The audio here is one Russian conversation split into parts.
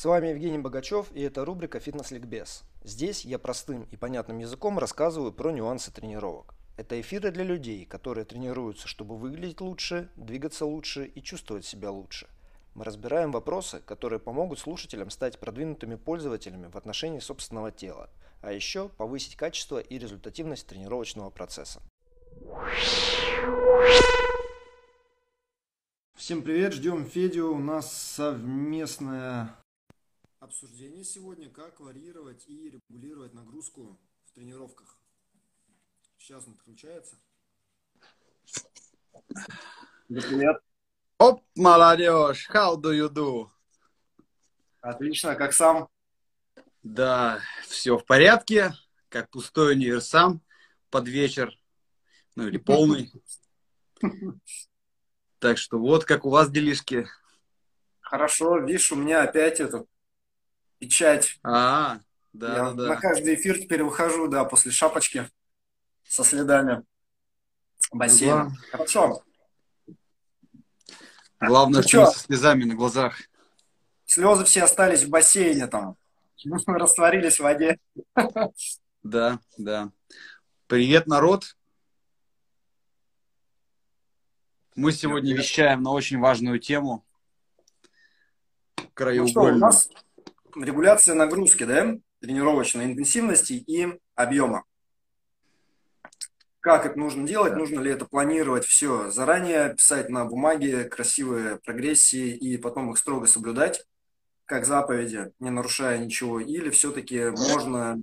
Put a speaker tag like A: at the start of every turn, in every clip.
A: С вами Евгений Богачев и это рубрика «Фитнес-ликбез». Здесь я простым и понятным языком рассказываю про нюансы тренировок. Это эфиры для людей, которые тренируются, чтобы выглядеть лучше, двигаться лучше и чувствовать себя лучше. Мы разбираем вопросы, которые помогут слушателям стать продвинутыми пользователями в отношении собственного тела, а еще повысить качество и результативность тренировочного процесса. Всем привет, ждем Федю. У нас совместное обсуждение сегодня, как варьировать и регулировать нагрузку в тренировках. Сейчас он подключается.
B: Привет.
C: Оп, молодежь, how do you do?
B: Отлично, как сам?
C: Да, все в порядке, как пустой универсам под вечер, ну или полный. Так что вот, как у вас делишки.
B: Хорошо, видишь, у меня опять это печать.
C: А, да,
B: Я
C: да, да.
B: на каждый эфир теперь выхожу, да, после шапочки со следами бассейна.
C: Ага.
B: Хорошо.
C: Главное,
B: Ну
C: что со слезами на глазах.
B: Слезы все остались в бассейне там. Растворились в воде.
C: Да, да. Привет, народ. Мы сегодня
B: Привет.
C: вещаем на очень важную тему.
B: Ну что, у
C: Краеугольную.
B: нас регуляция нагрузки, да? Тренировочной интенсивности и объема. Как это нужно делать? Нужно ли это планировать все заранее, писать на бумаге красивые прогрессии и потом их строго соблюдать, как заповеди, не нарушая ничего? Или все-таки можно,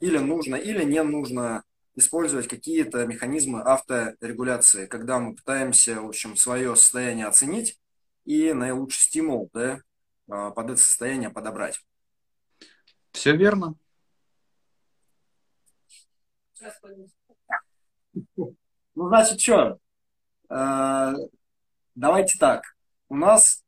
B: или нужно, или не нужно использовать какие-то механизмы авторегуляции, когда мы пытаемся, в общем, свое состояние оценить и наилучший стимул, да, под это состояние подобрать.
C: Все верно.
B: Ну, значит, что? Давайте так. У нас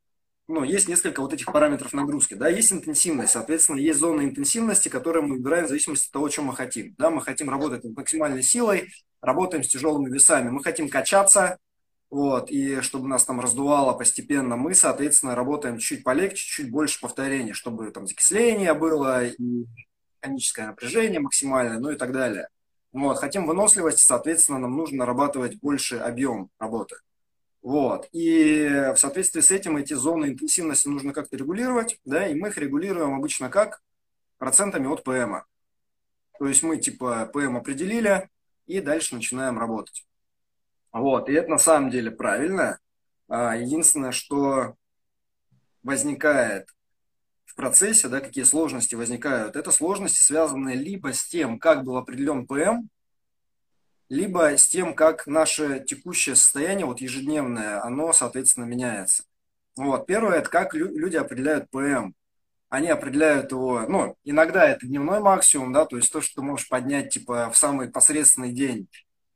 B: ну, есть несколько вот этих параметров нагрузки. Да? Есть интенсивность, соответственно, есть зона интенсивности, которую мы выбираем в зависимости от того, чем мы хотим. Да? Мы хотим работать над максимальной силой, работаем с тяжелыми весами. Мы хотим качаться, вот, и чтобы нас там раздувало постепенно, мы, соответственно, работаем чуть полегче, чуть больше повторений, чтобы там закисление было, и механическое напряжение максимальное, ну и так далее. Вот. Хотим выносливости, соответственно, нам нужно нарабатывать больше объем работы. Вот. И в соответствии с этим эти зоны интенсивности нужно как-то регулировать, да, и мы их регулируем обычно как процентами от ПМ. То есть мы типа ПМ определили и дальше начинаем работать. Вот. И это на самом деле правильно. А, Единственное, что возникает в процессе, да, какие сложности возникают, это сложности, связанные либо с тем, как был определен ПМ, либо с тем, как наше текущее состояние, вот ежедневное, оно, соответственно, меняется. Вот. Первое, это как лю- люди определяют ПМ. Они определяют его, ну, иногда это дневной максимум, да, то есть то, что ты можешь поднять, типа, в самый посредственный день.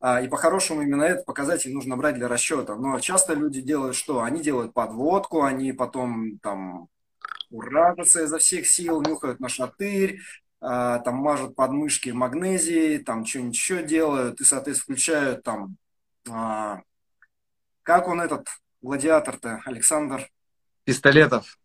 B: А, и по-хорошему именно этот показатель нужно брать для расчета. Но часто люди делают что? Они делают подводку, они потом там уражатся изо всех сил, нюхают на шатырь, а, там мажут подмышки магнезией, там что-нибудь еще делают, и, соответственно, включают там, а, как он этот гладиатор-то, Александр,
C: Пистолетов.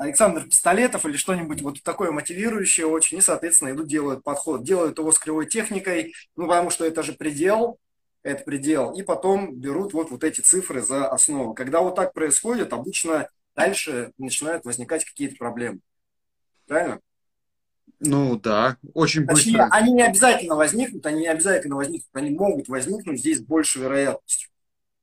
B: Александр Пистолетов или что-нибудь вот такое мотивирующее очень, и, соответственно, идут, делают подход, делают его с кривой техникой, ну, потому что это же предел, это предел, и потом берут вот, вот эти цифры за основу. Когда вот так происходит, обычно дальше начинают возникать какие-то проблемы. Правильно?
C: Ну да, очень
B: Точнее,
C: быстро.
B: они не обязательно возникнут, они не обязательно возникнут, они могут возникнуть здесь с большей вероятностью.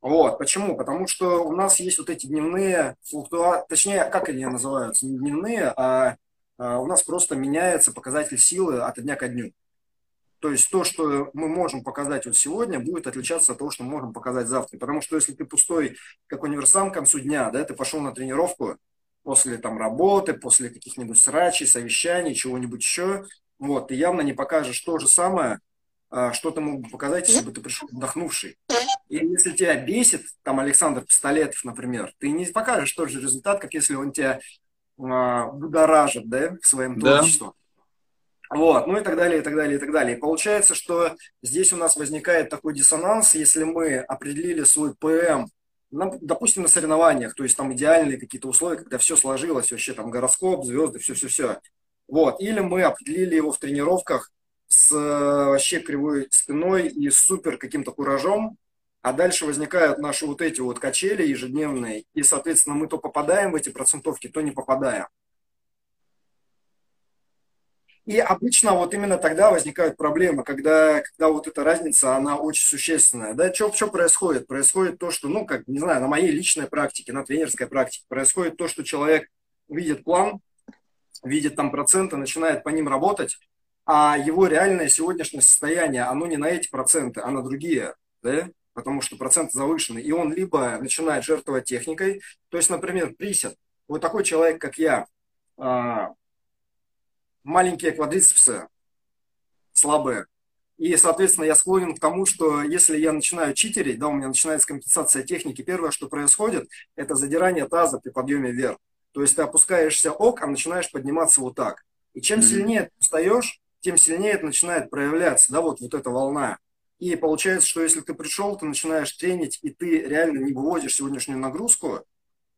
B: Вот, почему? Потому что у нас есть вот эти дневные флуктуации, точнее, как они называются, не дневные, а, а у нас просто меняется показатель силы от дня ко дню. То есть то, что мы можем показать вот сегодня, будет отличаться от того, что мы можем показать завтра. Потому что если ты пустой, как универсам к концу дня, да, ты пошел на тренировку после там работы, после каких-нибудь срачей, совещаний, чего-нибудь еще, вот, ты явно не покажешь то же самое, а, что ты мог бы показать, если бы ты пришел отдохнувший. И если тебя бесит, там, Александр Пистолетов, например, ты не покажешь тот же результат, как если он тебя а, будоражит, да, своим
C: Да.
B: творчеством. Вот, ну и так далее, и так далее, и так далее. И получается, что здесь у нас возникает такой диссонанс, если мы определили свой ПМ допустим, на соревнованиях, то есть там идеальные какие-то условия, когда все сложилось, вообще там гороскоп, звезды, все-все-все. Вот. Или мы определили его в тренировках с вообще кривой спиной и супер каким-то куражом, а дальше возникают наши вот эти вот качели ежедневные, и, соответственно, мы то попадаем в эти процентовки, то не попадаем. И обычно вот именно тогда возникают проблемы, когда, когда вот эта разница, она очень существенная. Да, что, что происходит? Происходит то, что, ну, как, не знаю, на моей личной практике, на тренерской практике, происходит то, что человек видит план, видит там проценты, начинает по ним работать, а его реальное сегодняшнее состояние, оно не на эти проценты, а на другие, да, потому что проценты завышены. И он либо начинает жертвовать техникой, то есть, например, присед. Вот такой человек, как я, а, маленькие квадрицепсы, слабые. И, соответственно, я склонен к тому, что если я начинаю читерить, да, у меня начинается компенсация техники, первое, что происходит, это задирание таза при подъеме вверх. То есть ты опускаешься ок, а начинаешь подниматься вот так. И чем сильнее ты встаешь, тем сильнее это начинает проявляться, да, вот, вот эта волна. И получается, что если ты пришел, ты начинаешь тренить, и ты реально не выводишь сегодняшнюю нагрузку,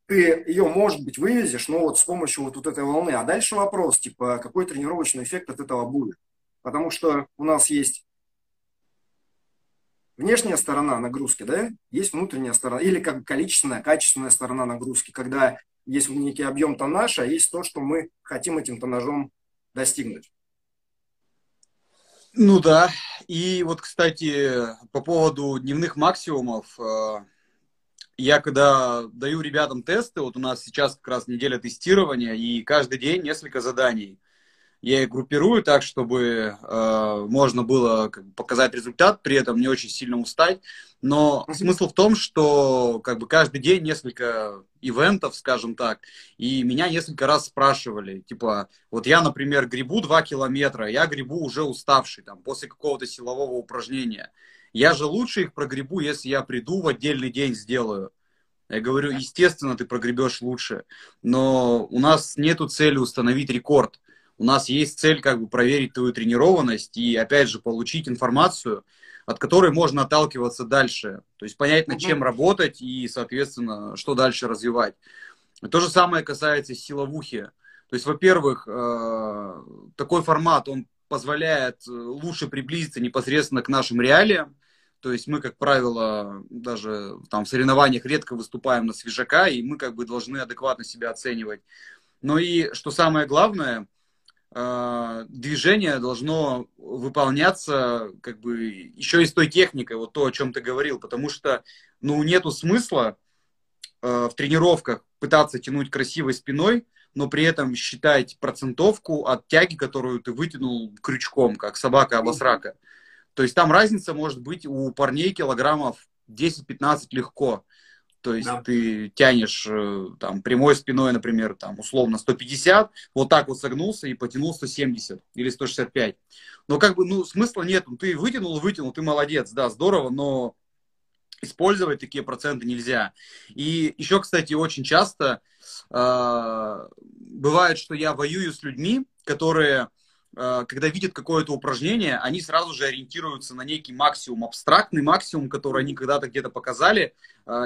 B: ты ее, может быть, вывезешь, но вот с помощью вот, вот этой волны. А дальше вопрос, типа, какой тренировочный эффект от этого будет? Потому что у нас есть внешняя сторона нагрузки, да, есть внутренняя сторона, или как количественная, качественная сторона нагрузки, когда есть некий объем тоннажа, а есть то, что мы хотим этим тоннажом достигнуть.
C: Ну да, и вот, кстати, по поводу дневных максимумов, э, я когда даю ребятам тесты, вот у нас сейчас как раз неделя тестирования, и каждый день несколько заданий. Я их группирую так, чтобы э, можно было как бы, показать результат, при этом не очень сильно устать. Но mm-hmm. смысл в том, что как бы каждый день несколько ивентов, скажем так, и меня несколько раз спрашивали, типа, вот я, например, грибу 2 километра, я грибу уже уставший, там, после какого-то силового упражнения. Я же лучше их прогребу, если я приду в отдельный день сделаю. Я говорю, естественно, ты прогребешь лучше, но у нас нету цели установить рекорд. У нас есть цель как бы проверить твою тренированность и, опять же, получить информацию, от которой можно отталкиваться дальше. То есть понять, над чем работать и, соответственно, что дальше развивать. То же самое касается силовухи. То есть, во-первых, э, такой формат, он позволяет э, лучше приблизиться непосредственно к нашим реалиям. То есть мы, как правило, даже там в соревнованиях редко выступаем на свежака, и мы как бы должны адекватно себя оценивать. Но и, что самое главное, движение должно выполняться как бы еще и с той техникой, вот то, о чем ты говорил, потому что, ну, нету смысла э, в тренировках пытаться тянуть красивой спиной, но при этом считать процентовку от тяги, которую ты вытянул крючком, как собака обосрака. То есть там разница может быть у парней килограммов 10-15 легко. То есть да. ты тянешь э, там прямой спиной, например, там условно 150, вот так вот согнулся и потянул 170 или 165. Но как бы, ну, смысла нет. Ну, ты вытянул, вытянул, ты молодец, да, здорово, но использовать такие проценты нельзя. И еще, кстати, очень часто э, бывает, что я воюю с людьми, которые Э, когда видят какое-то упражнение, они сразу же ориентируются на некий максимум, абстрактный максимум, который они когда-то где-то показали,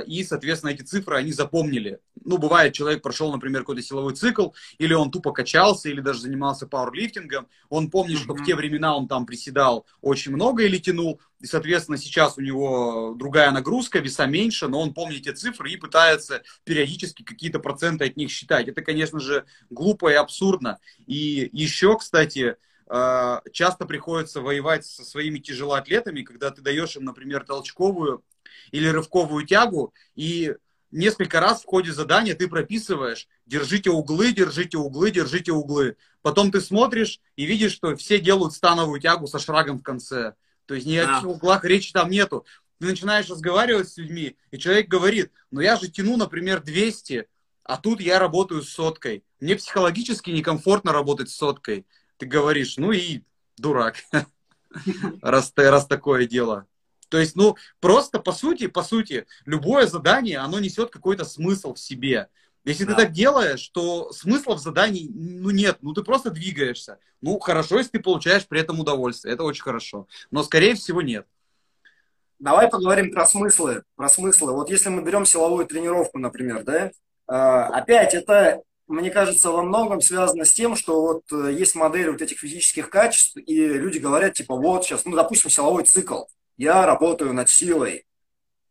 C: и, соответственно, эти цифры они запомнили. Ну, бывает, человек прошел, например, какой-то силовой цикл, или он тупо качался, или даже занимался пауэрлифтингом, он помнит, что в те времена он там приседал очень много или тянул, и, соответственно, сейчас у него другая нагрузка, веса меньше, но он помнит эти цифры и пытается периодически какие-то проценты от них считать. Это, конечно же, глупо и абсурдно. И еще, кстати, э, часто приходится воевать со своими тяжелоатлетами, когда ты даешь им, например, толчковую или рывковую тягу, и несколько раз в ходе задания ты прописываешь, держите углы, держите углы, держите углы. Потом ты смотришь и видишь, что все делают становую тягу со шрагом в конце. То есть ни о каких углах речи там нету. Ты начинаешь разговаривать с людьми, и человек говорит, ну я же тяну, например, 200, а тут я работаю с соткой. Мне психологически некомфортно работать с соткой. Ты говоришь, ну и дурак, раз, раз такое дело. То есть, ну, просто по сути, по сути, любое задание, оно несет какой-то смысл в себе. Если да. ты так делаешь, то смысла в задании ну, нет, ну ты просто двигаешься. Ну, хорошо, если ты получаешь при этом удовольствие, это очень хорошо. Но, скорее всего, нет.
B: давай поговорим про смыслы. Про смыслы. Вот если мы берем силовую тренировку, например, да, а, опять это, мне кажется, во многом связано с тем, что вот э, есть модель вот этих физических качеств, и люди говорят, типа, вот сейчас, ну, допустим, силовой цикл. Я работаю над силой.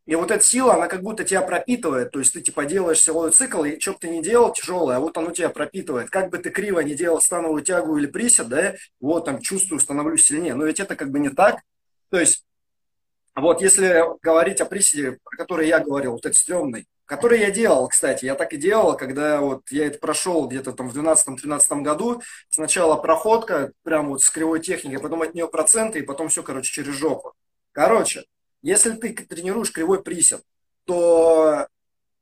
B: И вот эта сила, она как будто тебя пропитывает. То есть ты типа делаешь силовой цикл, и что бы ты ни делал тяжелое, а вот оно тебя пропитывает. Как бы ты криво не делал становую тягу или присед, да, вот там чувствую, становлюсь сильнее. Но ведь это как бы не так. То есть вот если говорить о приседе, про который я говорил, вот этот стрёмный, который я делал, кстати, я так и делал, когда вот я это прошел где-то там в 12-13 году, сначала проходка, прям вот с кривой техникой, потом от нее проценты, и потом все, короче, через жопу. Короче, если ты тренируешь кривой присед, то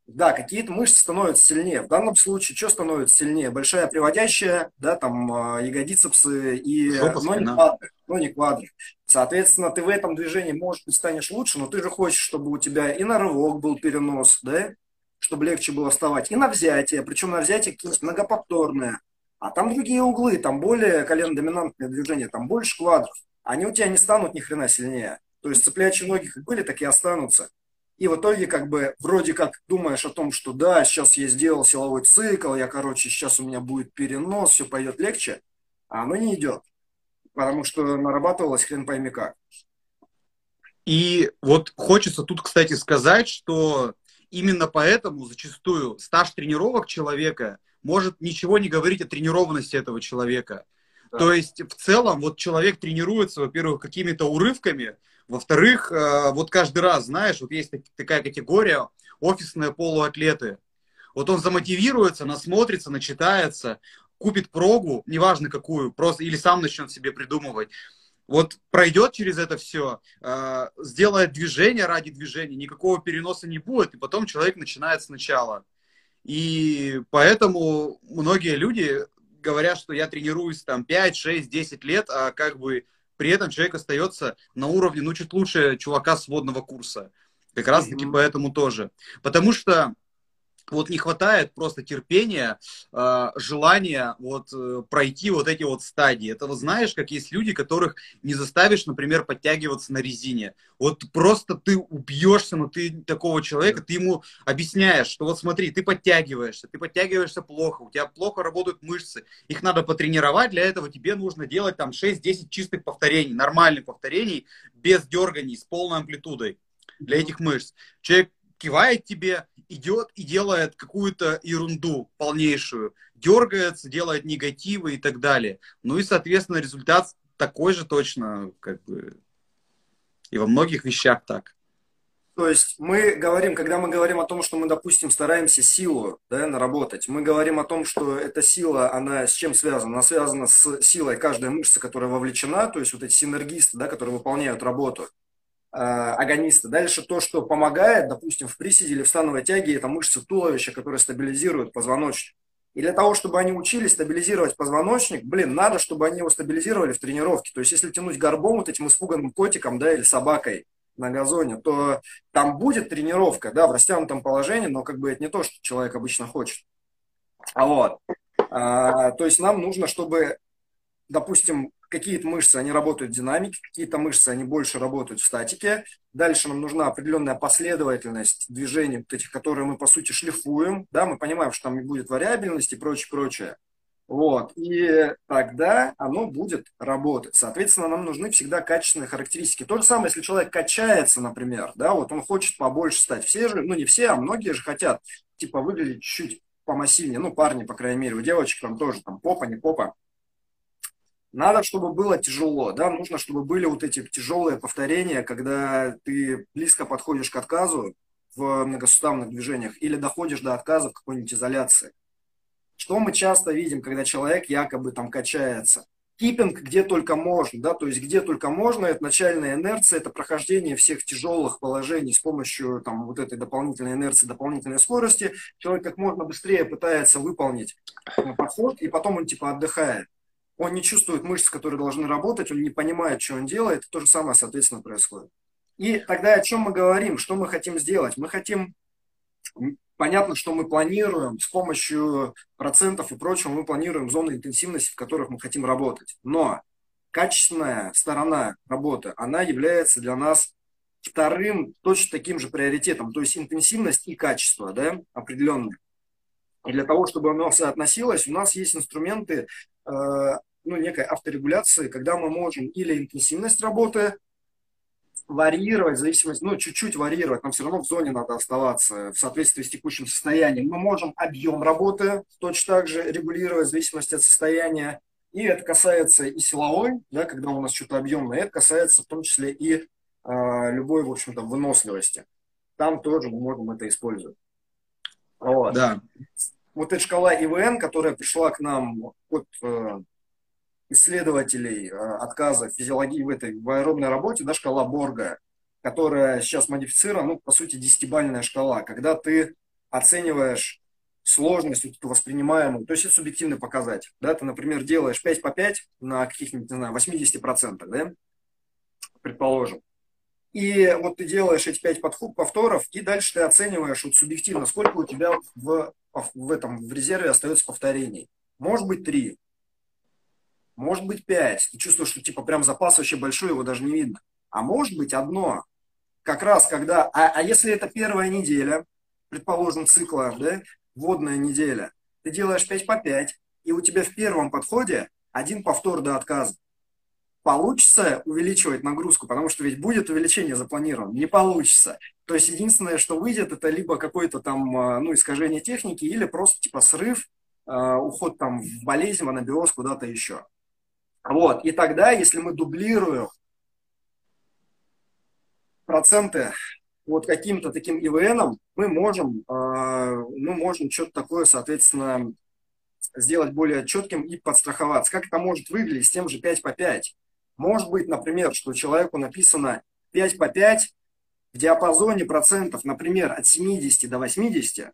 B: да, какие-то мышцы становятся сильнее. В данном случае что становится сильнее? Большая приводящая, да, там а, ягодицепсы и
C: Жопа,
B: но не квадры, но не квадры. Соответственно, ты в этом движении, может быть, станешь лучше, но ты же хочешь, чтобы у тебя и на рывок был перенос, да, чтобы легче было вставать, и на взятие, причем на взятие какие-нибудь многоповторные. А там другие углы, там более колено-доминантное движение, там больше квадров. Они у тебя не станут ни хрена сильнее. То есть цеплячие ноги как были, так и останутся. И в итоге как бы вроде как думаешь о том, что да, сейчас я сделал силовой цикл, я, короче, сейчас у меня будет перенос, все пойдет легче, а оно не идет. Потому что нарабатывалось хрен пойми как.
C: И вот хочется тут, кстати, сказать, что именно поэтому зачастую стаж тренировок человека может ничего не говорить о тренированности этого человека. Да. То есть в целом вот человек тренируется, во-первых, какими-то урывками, во-вторых, э, вот каждый раз, знаешь, вот есть такая категория офисные полуатлеты. Вот он замотивируется, насмотрится, начитается, купит прогу, неважно какую, просто или сам начнет себе придумывать. Вот пройдет через это все, э, сделает движение ради движения, никакого переноса не будет, и потом человек начинает сначала. И поэтому многие люди говорят, что я тренируюсь там 5, 6, 10 лет, а как бы при этом человек остается на уровне, ну, чуть лучше чувака с водного курса. Как раз-таки mm-hmm. поэтому тоже. Потому что вот не хватает просто терпения, э, желания вот э, пройти вот эти вот стадии. Это вот знаешь, как есть люди, которых не заставишь, например, подтягиваться на резине. Вот просто ты убьешься, но ты такого человека, ты ему объясняешь, что вот смотри, ты подтягиваешься, ты подтягиваешься плохо, у тебя плохо работают мышцы, их надо потренировать, для этого тебе нужно делать там 6-10 чистых повторений, нормальных повторений, без дерганий, с полной амплитудой для этих мышц. Человек кивает тебе, идет и делает какую-то ерунду полнейшую, дергается, делает негативы и так далее. Ну и, соответственно, результат такой же точно, как бы, и во многих вещах так.
B: То есть мы говорим, когда мы говорим о том, что мы, допустим, стараемся силу да, наработать, мы говорим о том, что эта сила, она с чем связана? Она связана с силой каждой мышцы, которая вовлечена, то есть вот эти синергисты, да, которые выполняют работу. Э, агониста. Дальше то, что помогает, допустим, в приседе или в становой тяге, это мышцы туловища, которые стабилизируют позвоночник. И для того, чтобы они учились стабилизировать позвоночник, блин, надо, чтобы они его стабилизировали в тренировке. То есть, если тянуть горбом вот этим испуганным котиком, да, или собакой на газоне, то там будет тренировка, да, в растянутом положении, но как бы это не то, что человек обычно хочет. А вот. А, то есть нам нужно, чтобы, допустим, какие-то мышцы, они работают в динамике, какие-то мышцы, они больше работают в статике. Дальше нам нужна определенная последовательность движений, вот этих, которые мы, по сути, шлифуем. Да, мы понимаем, что там будет вариабельность и прочее, прочее. Вот. И тогда оно будет работать. Соответственно, нам нужны всегда качественные характеристики. То же самое, если человек качается, например, да, вот он хочет побольше стать. Все же, ну не все, а многие же хотят, типа, выглядеть чуть-чуть помассивнее. Ну, парни, по крайней мере, у девочек там тоже, там, попа, не попа. Надо, чтобы было тяжело, да, нужно, чтобы были вот эти тяжелые повторения, когда ты близко подходишь к отказу в многосуставных движениях или доходишь до отказа в какой-нибудь изоляции. Что мы часто видим, когда человек якобы там качается? Киппинг где только можно, да, то есть где только можно, это начальная инерция, это прохождение всех тяжелых положений с помощью там вот этой дополнительной инерции, дополнительной скорости. Человек как можно быстрее пытается выполнить подход, и потом он типа отдыхает он не чувствует мышц, которые должны работать, он не понимает, что он делает, то же самое, соответственно, происходит. И тогда о чем мы говорим, что мы хотим сделать? Мы хотим, понятно, что мы планируем с помощью процентов и прочего, мы планируем зоны интенсивности, в которых мы хотим работать. Но качественная сторона работы, она является для нас вторым точно таким же приоритетом, то есть интенсивность и качество, да, определенные. И для того, чтобы оно соотносилось, у нас есть инструменты, э, ну, некой авторегуляции, когда мы можем или интенсивность работы варьировать, в зависимости, ну, чуть-чуть варьировать, нам все равно в зоне надо оставаться в соответствии с текущим состоянием. Мы можем объем работы точно так же регулировать в зависимости от состояния. И это касается и силовой, да, когда у нас что-то объемное, это касается в том числе и э, любой, в общем-то, выносливости. Там тоже мы можем это использовать.
C: Вот. Да.
B: Вот эта шкала ИВН, которая пришла к нам от э, исследователей э, отказа физиологии в этой в аэробной работе, да, шкала Борга, которая сейчас модифицирована, ну, по сути, десятибальная шкала, когда ты оцениваешь сложность вот эту воспринимаемую, то есть это субъективный показатель, да, ты, например, делаешь 5 по 5 на каких-нибудь, не знаю, 80%, да, предположим, и вот ты делаешь эти 5 повторов, и дальше ты оцениваешь вот субъективно, сколько у тебя в, в этом в резерве остается повторений. Может быть, 3, может быть 5. Ты чувствуешь, что типа прям запас вообще большой, его даже не видно. А может быть одно. Как раз когда... А, а если это первая неделя, предположим, цикла, да, водная неделя, ты делаешь 5 по 5, и у тебя в первом подходе один повтор до отказа. Получится увеличивать нагрузку, потому что ведь будет увеличение запланировано. Не получится. То есть единственное, что выйдет, это либо какое-то там а, ну, искажение техники, или просто типа срыв, а, уход там в болезнь, в анабиоз, куда-то еще. Вот. И тогда, если мы дублируем проценты вот каким-то таким ИВНом, мы можем, э, мы можем что-то такое, соответственно, сделать более четким и подстраховаться. Как это может выглядеть с тем же 5 по 5? Может быть, например, что человеку написано 5 по 5 в диапазоне процентов, например, от 70 до 80,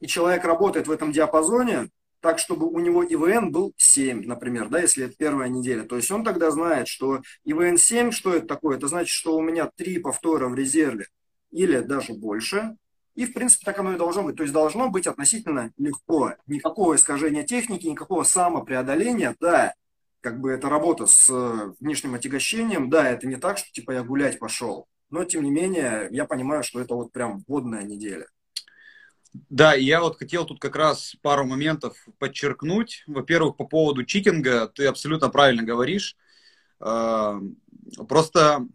B: и человек работает в этом диапазоне, так, чтобы у него ИВН был 7, например, да, если это первая неделя. То есть он тогда знает, что ИВН 7, что это такое? Это значит, что у меня 3 повтора в резерве или даже больше. И, в принципе, так оно и должно быть. То есть должно быть относительно легко. Никакого искажения техники, никакого самопреодоления. Да, как бы это работа с внешним отягощением. Да, это не так, что типа я гулять пошел. Но, тем не менее, я понимаю, что это вот прям водная неделя.
C: Да, я вот хотел тут как раз пару моментов подчеркнуть. Во-первых, по поводу читинга, ты абсолютно правильно говоришь. А, просто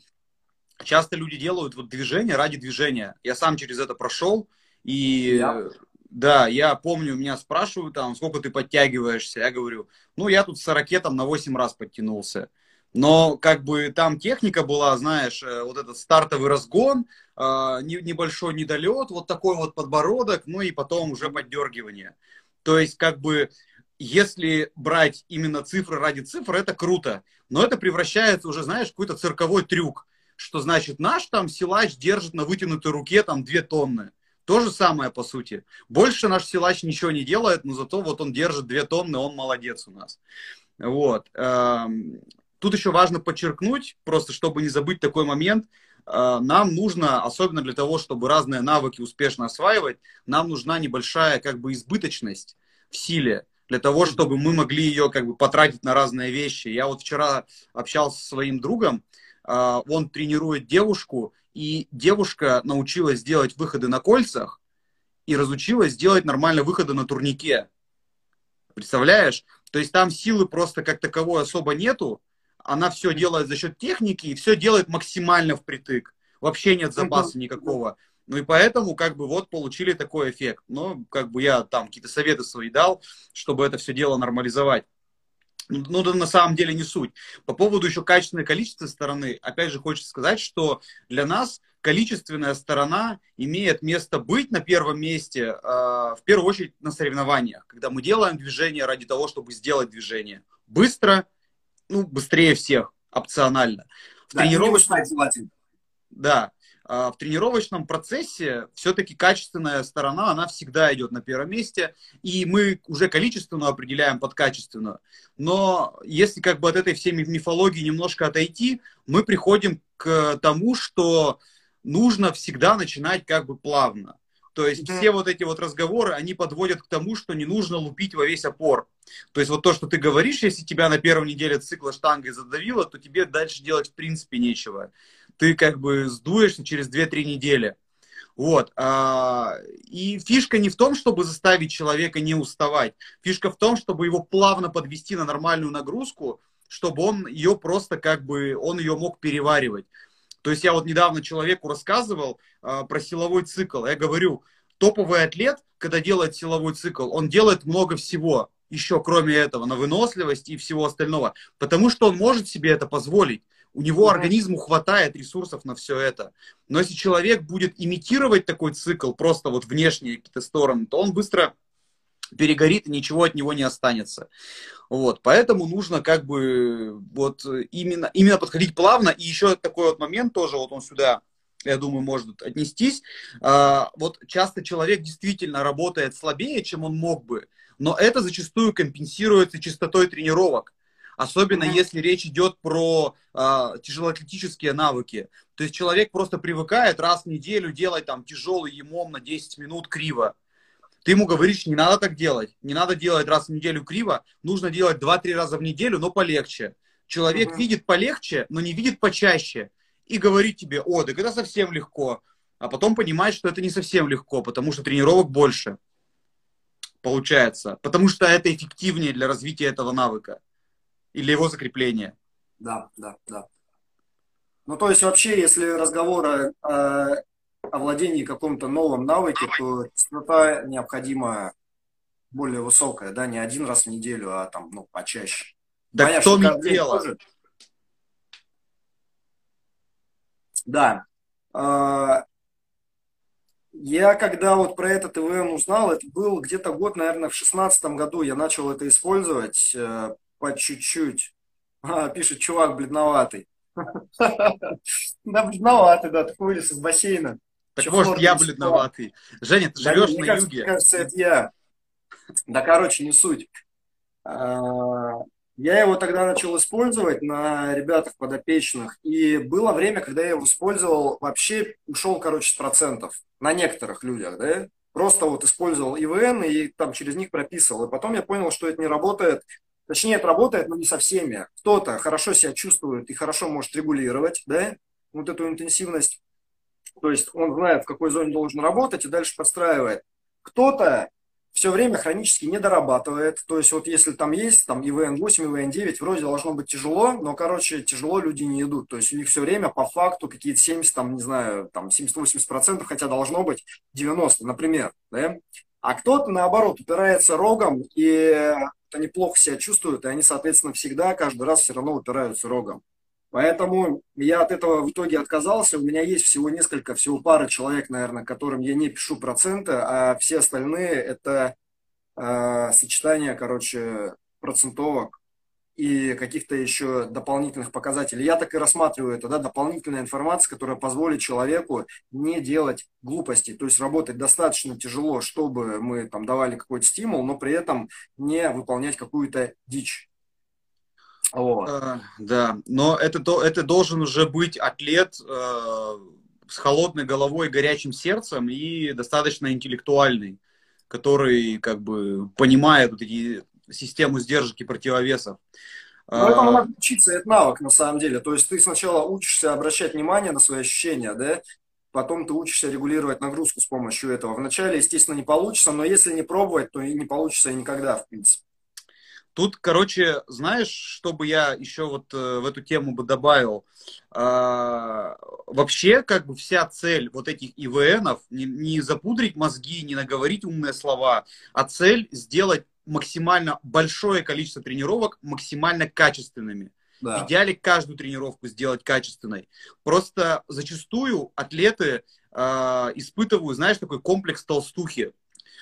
C: часто люди делают вот движение ради движения. Я сам через это прошел, и я... да, я помню, меня спрашивают там, сколько ты подтягиваешься. Я говорю, ну, я тут с ракетом на 8 раз подтянулся. Но как бы там техника была, знаешь, э, вот этот стартовый разгон, а, небольшой недолет, вот такой вот подбородок, ну и потом уже поддергивание. То есть как бы если брать именно цифры ради цифр, это круто. Но это превращается уже, знаешь, какой-то цирковой трюк. Что значит, наш там силач держит на вытянутой руке там 2 тонны. То же самое, по сути. Больше наш силач ничего не делает, но зато вот он держит 2 тонны, он молодец у нас. Вот. Тут еще важно подчеркнуть, просто чтобы не забыть такой момент, э, нам нужно, особенно для того, чтобы разные навыки успешно осваивать, нам нужна небольшая как бы избыточность в силе, для того, чтобы мы могли ее как бы потратить на разные вещи. Я вот вчера общался со своим другом, э, он тренирует девушку, и девушка научилась делать выходы на кольцах и разучилась делать нормально выходы на турнике. Представляешь? То есть там силы просто как таковой особо нету, она все делает за счет техники и все делает максимально впритык. Вообще нет запаса никакого. Ну и поэтому как бы вот получили такой эффект. Но как бы я там какие-то советы свои дал, чтобы это все дело нормализовать. Ну, да на самом деле не суть. По поводу еще качественной количественной стороны, опять же, хочется сказать, что для нас количественная сторона имеет место быть на первом месте, э, в первую очередь на соревнованиях, когда мы делаем движение ради того, чтобы сделать движение быстро, ну, быстрее всех, опционально.
B: В да, тренировочном...
C: Да, а, в тренировочном процессе все-таки качественная сторона, она всегда идет на первом месте, и мы уже количественно определяем под качественную. Но если как бы от этой всей мифологии немножко отойти, мы приходим к тому, что нужно всегда начинать как бы плавно. То есть да. все вот эти вот разговоры, они подводят к тому, что не нужно лупить во весь опор. То есть вот то, что ты говоришь, если тебя на первой неделе цикла штангой задавило, то тебе дальше делать в принципе нечего. ты как бы сдуешься через 2-3 недели. Вот. А, и фишка не в том, чтобы заставить человека не уставать. Фишка в том, чтобы его плавно подвести на нормальную нагрузку, чтобы он ее просто как бы, он ее мог переваривать. То есть я вот недавно человеку рассказывал а, про силовой цикл. Я говорю, топовый атлет, когда делает силовой цикл, он делает много всего еще кроме этого, на выносливость и всего остального. Потому что он может себе это позволить. У него mm-hmm. организму хватает ресурсов на все это. Но если человек будет имитировать такой цикл, просто вот внешние какие-то стороны, то он быстро перегорит и ничего от него не останется. Вот, поэтому нужно как бы вот именно, именно подходить плавно. И еще такой вот момент тоже, вот он сюда, я думаю, может отнестись. А, вот часто человек действительно работает слабее, чем он мог бы, но это зачастую компенсируется частотой тренировок. Особенно mm-hmm. если речь идет про а, тяжелоатлетические навыки. То есть человек просто привыкает раз в неделю делать там тяжелый емом на 10 минут криво. Ты ему говоришь, не надо так делать. Не надо делать раз в неделю криво. Нужно делать 2-3 раза в неделю, но полегче. Человек mm-hmm. видит полегче, но не видит почаще. И говорит тебе, о, так это совсем легко. А потом понимает, что это не совсем легко, потому что тренировок больше. Получается. Потому что это эффективнее для развития этого навыка или его закрепление.
B: Да, да, да. Ну, то есть вообще, если разговор о, о, о владении каком-то новом навыке, то частота необходима более высокая, да, не один раз в неделю, а там, ну, почаще.
C: Да Понятно, кто не дело? Тоже...
B: Да. Я когда вот про этот ИВМ узнал, это был где-то год, наверное, в шестнадцатом году я начал это использовать э, по чуть-чуть. А, пишет, чувак бледноватый. Да, бледноватый, да, такой вылез из бассейна.
C: Так может, я бледноватый. Женя, ты живешь на юге.
B: кажется, это я. Да, короче, не суть. А, я его тогда начал использовать на ребятах подопечных, и было время, когда я его использовал, вообще ушел, короче, с процентов на некоторых людях, да, просто вот использовал ИВН и там через них прописывал, и потом я понял, что это не работает, Точнее, это работает, но не со всеми. Кто-то хорошо себя чувствует и хорошо может регулировать, да, вот эту интенсивность. То есть он знает, в какой зоне должен работать и дальше подстраивает. Кто-то все время хронически не дорабатывает. То есть вот если там есть там ИВН-8, ИВН-9, вроде должно быть тяжело, но, короче, тяжело люди не идут. То есть у них все время по факту какие-то 70, там, не знаю, там 70-80%, хотя должно быть 90, например. Да? А кто-то, наоборот, упирается рогом, и они плохо себя чувствуют, и они, соответственно, всегда, каждый раз все равно упираются рогом. Поэтому я от этого в итоге отказался. У меня есть всего несколько, всего пара человек, наверное, которым я не пишу проценты, а все остальные это э, сочетание, короче, процентовок и каких-то еще дополнительных показателей. Я так и рассматриваю это, да, дополнительная информация, которая позволит человеку не делать глупостей, то есть работать достаточно тяжело, чтобы мы там давали какой-то стимул, но при этом не выполнять какую-то дичь.
C: Вот. А, да, но это, это должен уже быть атлет э, с холодной головой, горячим сердцем и достаточно интеллектуальный, который как бы понимает вот эти систему сдержек и противовесов.
B: Ну, этому надо учиться, это навык на самом деле. То есть ты сначала учишься обращать внимание на свои ощущения, да, потом ты учишься регулировать нагрузку с помощью этого. Вначале, естественно, не получится, но если не пробовать, то и не получится и никогда, в принципе.
C: Тут, короче, знаешь, что бы я еще вот э, в эту тему бы добавил? А, вообще, как бы вся цель вот этих ИВНов не, не запудрить мозги, не наговорить умные слова, а цель сделать максимально большое количество тренировок максимально качественными. Да. В идеале каждую тренировку сделать качественной. Просто зачастую атлеты э, испытывают, знаешь, такой комплекс толстухи.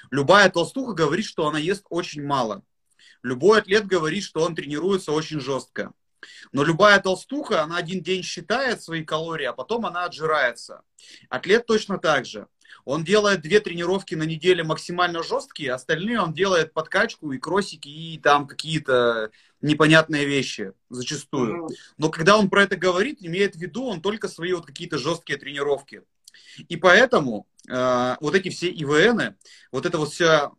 C: Любая толстуха говорит, что она ест очень мало. Любой атлет говорит, что он тренируется очень жестко. Но любая толстуха, она один день считает свои калории, а потом она отжирается. Атлет точно так же. Он делает две тренировки на неделе максимально жесткие, остальные он делает подкачку и кроссики, и там какие-то непонятные вещи зачастую. Но когда он про это говорит, имеет в виду он только свои вот какие-то жесткие тренировки. И поэтому э, вот эти все ИВНы, вот это вот вся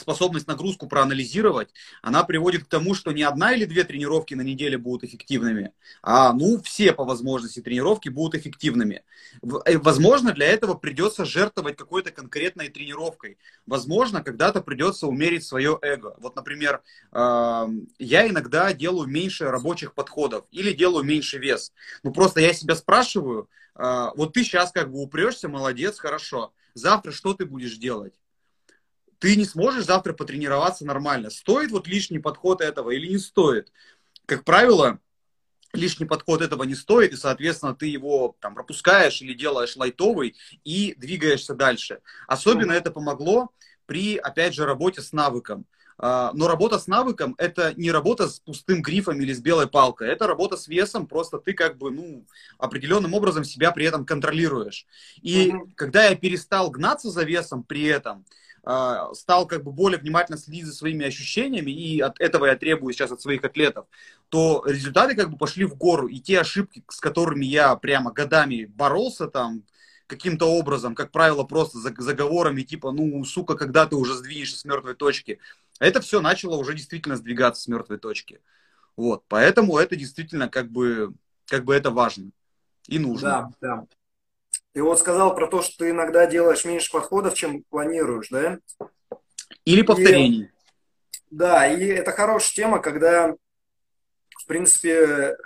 C: способность нагрузку проанализировать, она приводит к тому, что не одна или две тренировки на неделе будут эффективными, а ну все по возможности тренировки будут эффективными. Э, возможно, для этого придется жертвовать какой-то конкретной тренировкой. Возможно, когда-то придется умерить свое эго. Вот, например, я иногда делаю меньше рабочих подходов или делаю меньше вес. Ну просто я себя спрашиваю, а, вот ты сейчас как бы упрешься, молодец, хорошо. Завтра что ты будешь делать? Ты не сможешь завтра потренироваться нормально. Стоит вот лишний подход этого или не стоит? Как правило, лишний подход этого не стоит, и, соответственно, ты его там пропускаешь или делаешь лайтовый и двигаешься дальше. Особенно это помогло при, опять же, работе с навыком. А, но работа с навыком – это не работа с пустым грифом или с белой палкой. Это работа с весом, просто ты как бы, ну, определенным образом себя при этом контролируешь. И mm-hmm. когда я перестал гнаться за весом при этом, стал как бы более внимательно следить за своими ощущениями, и от этого я требую сейчас от своих атлетов, то результаты как бы пошли в гору. И те ошибки, с которыми я прямо годами боролся там, каким-то образом, как правило, просто заговорами типа, ну, сука, когда ты уже сдвинешься с мертвой точки, это все начало уже действительно сдвигаться с мертвой точки. Вот, поэтому это действительно как бы, как бы это важно и нужно.
B: Да, да. Ты вот сказал про то, что ты иногда делаешь меньше подходов, чем планируешь, да?
C: Или повторений. И,
B: да, и это хорошая тема, когда, в принципе,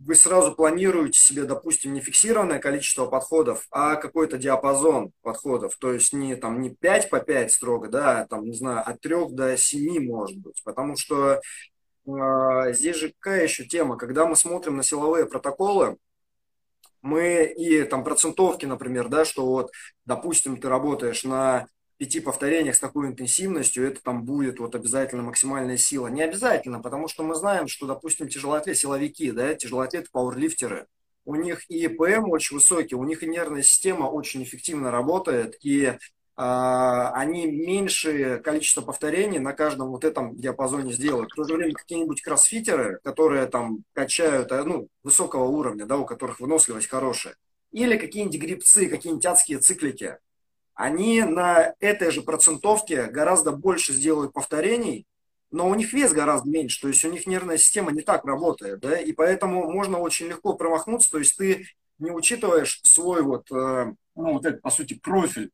B: вы сразу планируете себе, допустим, не фиксированное количество подходов, а какой-то диапазон подходов. То есть не, там, не 5 по 5 строго, да, а, там, не знаю, от 3 до 7 может быть. Потому что э, здесь же какая еще тема? Когда мы смотрим на силовые протоколы, мы и там процентовки, например, да, что вот, допустим, ты работаешь на пяти повторениях с такой интенсивностью, это там будет вот обязательно максимальная сила. Не обязательно, потому что мы знаем, что, допустим, тяжелоатлеты, силовики, да, тяжелоатлеты, пауэрлифтеры, у них и ПМ очень высокий, у них и нервная система очень эффективно работает, и они меньшее количество повторений на каждом вот этом диапазоне сделают. В то же время какие-нибудь кроссфитеры, которые там качают э, ну, высокого уровня, да, у которых выносливость хорошая, или какие-нибудь грибцы, какие-нибудь адские циклики, они на этой же процентовке гораздо больше сделают повторений, но у них вес гораздо меньше, то есть у них нервная система не так работает, да, и поэтому можно очень легко промахнуться, то есть ты не учитываешь свой вот, э, ну, вот этот, по сути, профиль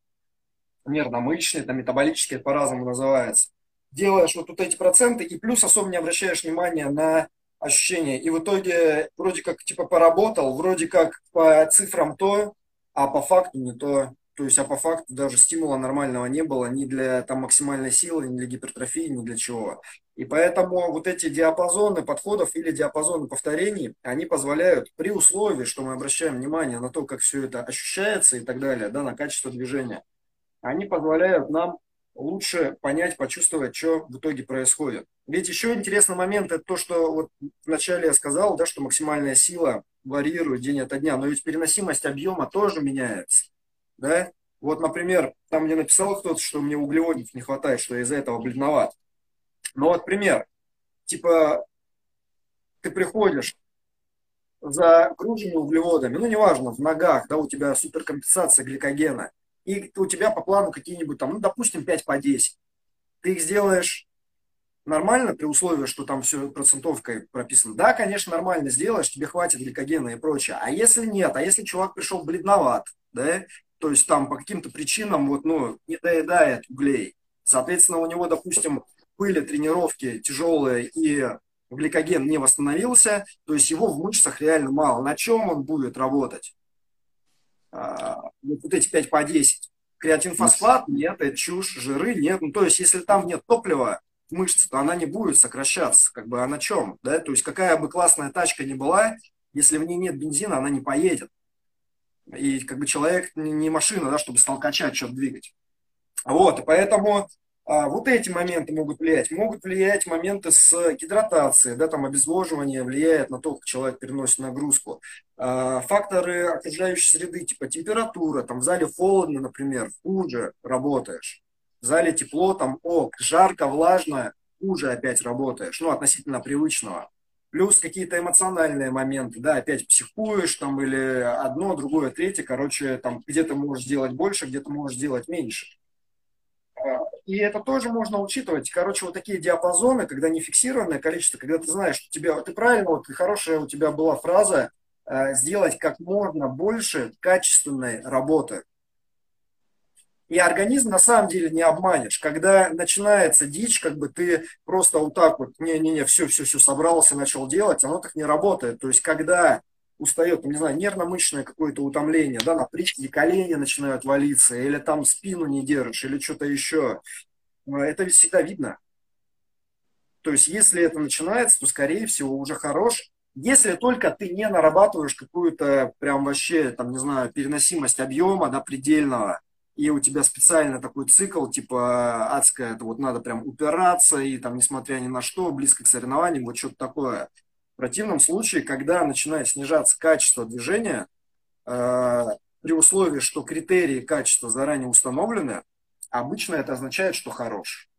B: нервно-мышечный, там метаболический, по-разному называется. Делаешь вот, вот эти проценты и плюс особо не обращаешь внимания на ощущения. И в итоге вроде как типа поработал, вроде как по цифрам то, а по факту не то. То есть, а по факту даже стимула нормального не было ни для там, максимальной силы, ни для гипертрофии, ни для чего. И поэтому вот эти диапазоны подходов или диапазоны повторений, они позволяют при условии, что мы обращаем внимание на то, как все это ощущается и так далее, да, на качество движения, они позволяют нам лучше понять, почувствовать, что в итоге происходит. Ведь еще интересный момент, это то, что вот вначале я сказал, да, что максимальная сила варьирует день ото дня, но ведь переносимость объема тоже меняется. Да? Вот, например, там мне написал кто-то, что мне углеводов не хватает, что я из-за этого бледноват. Но вот пример. Типа, ты приходишь загруженный углеводами, ну, неважно, в ногах, да, у тебя суперкомпенсация гликогена – и у тебя по плану какие-нибудь там, ну, допустим, 5 по 10. Ты их сделаешь нормально при условии, что там все процентовкой прописано? Да, конечно, нормально сделаешь, тебе хватит гликогена и прочее. А если нет, а если чувак пришел бледноват, да, то есть там по каким-то причинам вот, ну, не доедает углей, соответственно, у него, допустим, были тренировки тяжелые и гликоген не восстановился, то есть его в мышцах реально мало. На чем он будет работать? А, вот эти 5 по 10. Креатинфосфат нет, это чушь, жиры нет. Ну, то есть, если там нет топлива в мышце, то она не будет сокращаться. Как бы, а на чем? Да? То есть, какая бы классная тачка ни была, если в ней нет бензина, она не поедет. И как бы человек не машина, да, чтобы качать, что-то двигать. Вот, и поэтому а вот эти моменты могут влиять. Могут влиять моменты с гидратацией, да, там обезвоживание влияет на то, как человек переносит нагрузку. А, факторы окружающей среды, типа температура, там в зале холодно, например, хуже работаешь. В зале тепло, там, о, жарко, влажно, хуже опять работаешь, ну, относительно привычного. Плюс какие-то эмоциональные моменты, да, опять психуешь там или одно, другое, третье, короче, там где-то можешь делать больше, где-то можешь делать меньше. И это тоже можно учитывать. Короче, вот такие диапазоны, когда не фиксированное количество, когда ты знаешь, что тебя, ты правильно, вот хорошая у тебя была фраза, э, сделать как можно больше качественной работы. И организм на самом деле не обманешь. Когда начинается дичь, как бы ты просто вот так вот, не-не-не, все-все-все собрался, начал делать, оно так не работает. То есть, когда устает, не знаю, нервно-мышечное какое-то утомление, да, на прикиде колени начинают валиться, или там спину не держишь, или что-то еще, э, это ведь всегда видно. То есть, если это начинается, то, скорее всего, уже хорош. Если только ты не нарабатываешь какую-то прям вообще, там, не знаю, переносимость объема, да, предельного, и у тебя специально такой цикл, типа адская, это вот надо прям упираться, и там, несмотря ни на что, близко к соревнованиям, вот что-то такое. В противном случае, когда начинает снижаться качество движения, э, при условии, что критерии качества заранее установлены, обычно это означает, что хорош.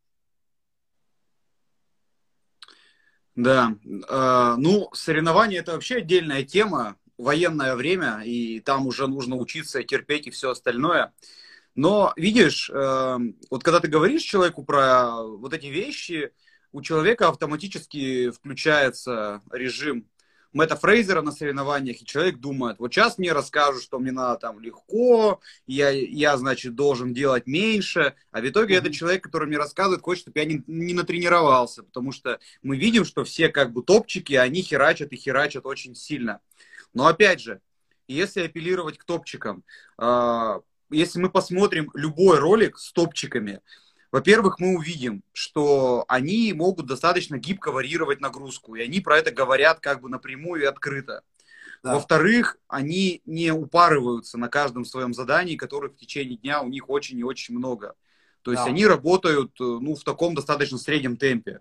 C: Да, э, ну, соревнования это вообще отдельная тема, военное время, и там уже нужно учиться терпеть и все остальное. Но видишь, э, вот когда ты говоришь человеку про вот эти вещи, у человека автоматически включается режим Мэтта Фрейзера на соревнованиях, и человек думает, вот сейчас мне расскажут, что мне надо там легко, я, я значит, должен делать меньше, а в итоге mm-hmm. этот человек, который мне рассказывает, хочет, чтобы я не, не натренировался, потому что мы видим, что все как бы топчики, они херачат и херачат очень сильно. Но опять же, если апеллировать к топчикам, а, если мы посмотрим любой ролик с топчиками, во-первых, мы увидим, что они могут достаточно гибко варьировать нагрузку, и они про это говорят как бы напрямую и открыто. Да. Во-вторых, они не упарываются на каждом своем задании, которых в течение дня у них очень и очень много. То есть да. они работают э, ну, в таком достаточно среднем темпе.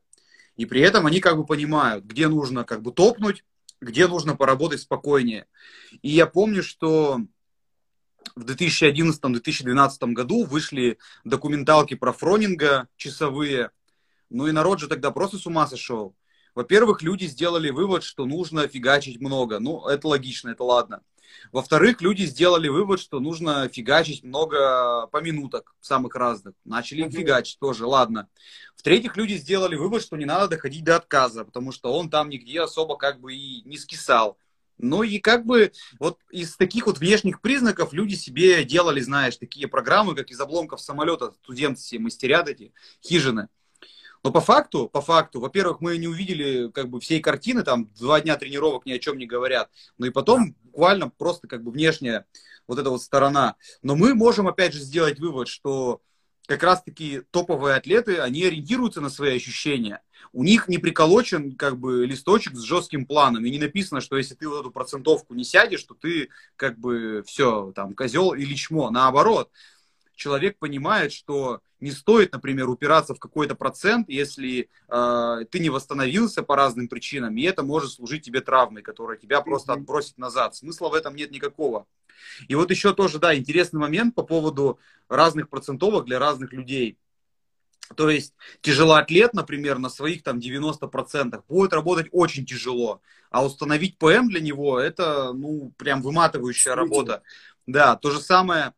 C: И при этом они как бы понимают, где нужно как бы топнуть, где нужно поработать спокойнее. И я помню, что в 2011-2012 году вышли документалки про Фронинга часовые. Ну и народ же тогда просто с ума сошел. Во-первых, люди сделали вывод, что нужно фигачить много. Ну, это логично, это ладно. Во-вторых, люди сделали вывод, что нужно фигачить много по минуток, самых разных. Начали фигачить тоже, ладно. В-третьих, люди сделали вывод, что не надо доходить до отказа, потому что он там нигде особо как бы и не скисал. Ну и как бы вот из таких вот внешних признаков люди себе делали, знаешь, такие программы, как из обломков самолета, студенты все мастерят эти хижины. Но по факту, по факту, во-первых, мы не увидели как бы всей картины, там два дня тренировок ни о чем не говорят. Ну и потом буквально просто как бы внешняя вот эта вот сторона. Но мы можем опять же сделать вывод, что как раз-таки топовые атлеты, они ориентируются на свои ощущения. У них не приколочен как бы листочек с жестким планом, и не написано, что если ты вот эту процентовку не сядешь, то ты как бы все, там, козел или чмо. Наоборот, человек понимает, что не стоит, например, упираться в какой-то процент, если э, ты не восстановился по разным причинам, и это может служить тебе травмой, которая тебя просто отбросит назад. Смысла в этом нет никакого. И вот еще тоже, да, интересный момент по поводу разных процентовок для разных людей. То есть тяжелоатлет, например, на своих там 90% будет работать очень тяжело, а установить ПМ для него это, ну, прям выматывающая работа. Да, то же самое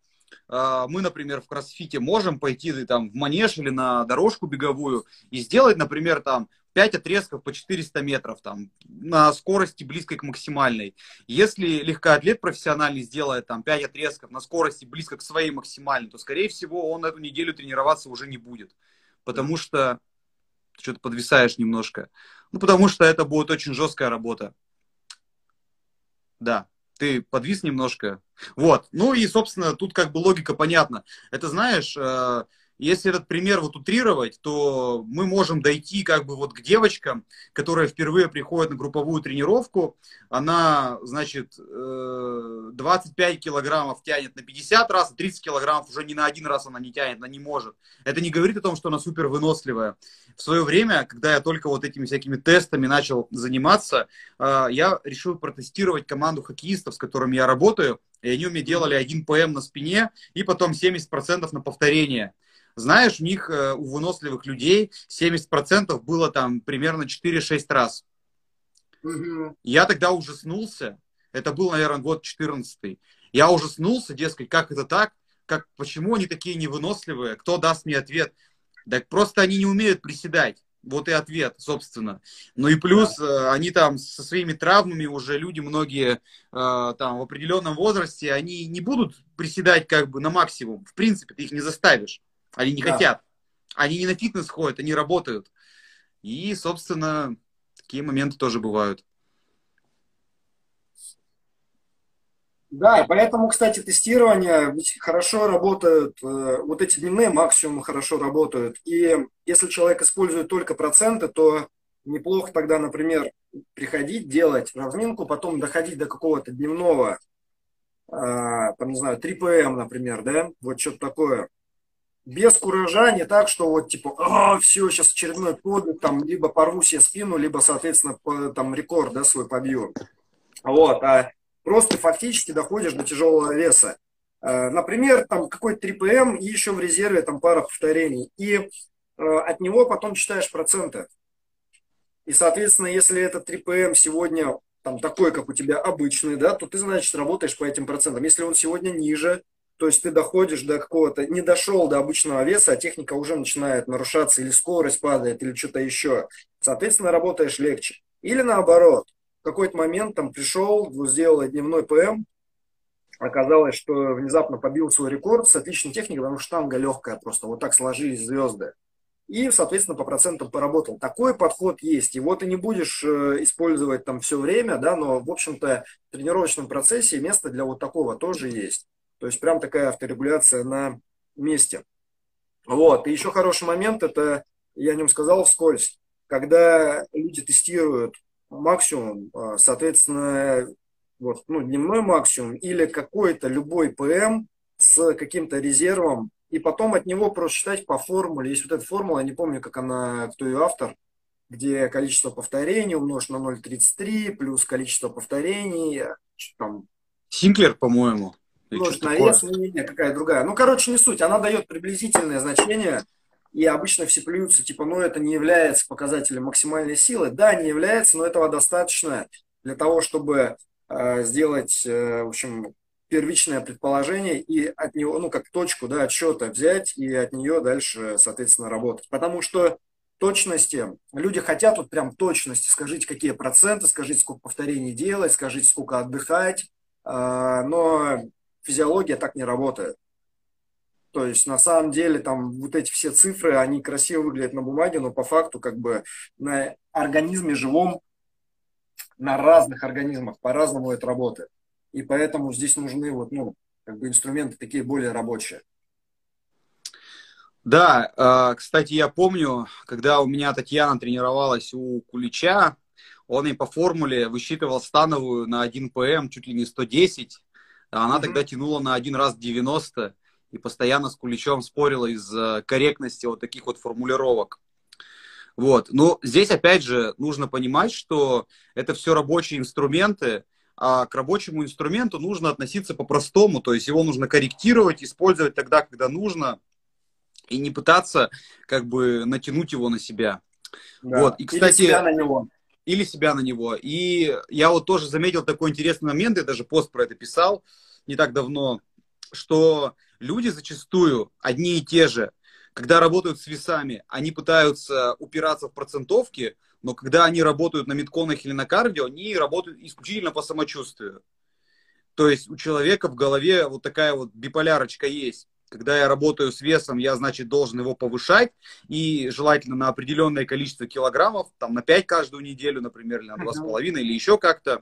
C: мы, например, в кроссфите можем пойти там в манеж или на дорожку беговую и сделать, например, там 5 отрезков по 400 метров там, на скорости близкой к максимальной. Если легкоатлет профессиональный сделает там 5 отрезков на скорости близко к своей максимальной, то, скорее всего, он эту неделю тренироваться уже не будет. Потому что... Что-то подвисаешь немножко. Ну, потому что это будет очень жесткая работа. Да, ты подвис немножко. Вот. Ну и, собственно, тут как бы логика понятна. Это, знаешь, э, если этот пример вот утрировать, то мы можем дойти как бы вот к девочкам, которые впервые приходят на групповую тренировку. Она, значит, 25 э, килограммов тянет на 50 раз, а 30 килограммов уже ни на один раз она не тянет, она не может. Это не говорит о том, что она супер выносливая. В свое время, когда я только вот этими всякими тестами начал заниматься, э, я решил протестировать команду хоккеистов, с которыми я работаю. И они у меня делали 1 ПМ на спине и потом 70% на повторение. Знаешь, у них, э, у выносливых людей 70% было там примерно 4-6 раз. Угу. Я тогда ужаснулся. Это был, наверное, год 14 Я ужаснулся, дескать, как это так? Как, почему они такие невыносливые? Кто даст мне ответ? Так просто они не умеют приседать. Вот и ответ, собственно. Ну и плюс да. они там со своими травмами уже люди многие э, там в определенном возрасте, они не будут приседать как бы на максимум. В принципе, ты их не заставишь. Они не да. хотят. Они не на фитнес ходят, они работают. И, собственно, такие моменты тоже бывают.
B: Да, и поэтому, кстати, тестирование хорошо работают, э, вот эти дневные максимумы хорошо работают. И если человек использует только проценты, то неплохо тогда, например, приходить, делать разминку, потом доходить до какого-то дневного, а, там, не знаю, 3 ПМ, например, да, вот что-то такое. Без куража, не так, что вот типа, а, все, сейчас очередной подвиг, там, либо порву себе спину, либо, соответственно, там рекорд, да, свой побью. Вот, а просто фактически доходишь до тяжелого веса. Э, например, там какой-то 3ПМ и еще в резерве там пара повторений. И э, от него потом читаешь проценты. И, соответственно, если этот 3ПМ сегодня там такой, как у тебя обычный, да, то ты, значит, работаешь по этим процентам. Если он сегодня ниже, то есть ты доходишь до какого-то, не дошел до обычного веса, а техника уже начинает нарушаться, или скорость падает, или что-то еще. Соответственно, работаешь легче. Или наоборот, какой-то момент там пришел, сделал дневной ПМ, оказалось, что внезапно побил свой рекорд с отличной техникой, потому что штанга легкая просто, вот так сложились звезды. И, соответственно, по процентам поработал. Такой подход есть. Его ты не будешь э, использовать там все время, да, но, в общем-то, в тренировочном процессе место для вот такого тоже есть. То есть прям такая авторегуляция на месте. Вот. И еще хороший момент, это я о нем сказал вскользь, когда люди тестируют максимум, а, соответственно, вот, ну, дневной максимум или какой-то любой ПМ с каким-то резервом, и потом от него просто считать по формуле. Есть вот эта формула, я не помню, как она, кто ее автор, где количество повторений умножить на 0,33 плюс количество повторений. Там,
C: Синклер, по-моему.
B: Умножить на S, не, не, какая другая. Ну, короче, не суть. Она дает приблизительное значение и обычно все плюются, типа, ну, это не является показателем максимальной силы. Да, не является, но этого достаточно для того, чтобы э, сделать, э, в общем, первичное предположение и от него, ну, как точку, да, отсчета взять и от нее дальше, соответственно, работать. Потому что точности, люди хотят вот прям точности, скажите, какие проценты, скажите, сколько повторений делать, скажите, сколько отдыхать, э, но физиология так не работает. То есть на самом деле там вот эти все цифры, они красиво выглядят на бумаге, но по факту как бы на организме живом, на разных организмах по-разному это работает. И поэтому здесь нужны вот, ну, как бы инструменты такие более рабочие.
C: Да, а, кстати, я помню, когда у меня Татьяна тренировалась у Кулича, он и по формуле высчитывал становую на 1 ПМ чуть ли не 110, а она mm-hmm. тогда тянула на один раз 90 и постоянно с Куличом спорила из-за корректности вот таких вот формулировок. Вот. Но здесь, опять же, нужно понимать, что это все рабочие инструменты, а к рабочему инструменту нужно относиться по-простому, то есть его нужно корректировать, использовать тогда, когда нужно, и не пытаться как бы натянуть его на себя. Да. Вот. И, кстати, или себя на него. Или себя на него. И я вот тоже заметил такой интересный момент, я даже пост про это писал не так давно, что люди зачастую одни и те же, когда работают с весами, они пытаются упираться в процентовки, но когда они работают на метконах или на кардио, они работают исключительно по самочувствию. То есть у человека в голове вот такая вот биполярочка есть. Когда я работаю с весом, я, значит, должен его повышать, и желательно на определенное количество килограммов, там на 5 каждую неделю, например, или на 2,5, или еще как-то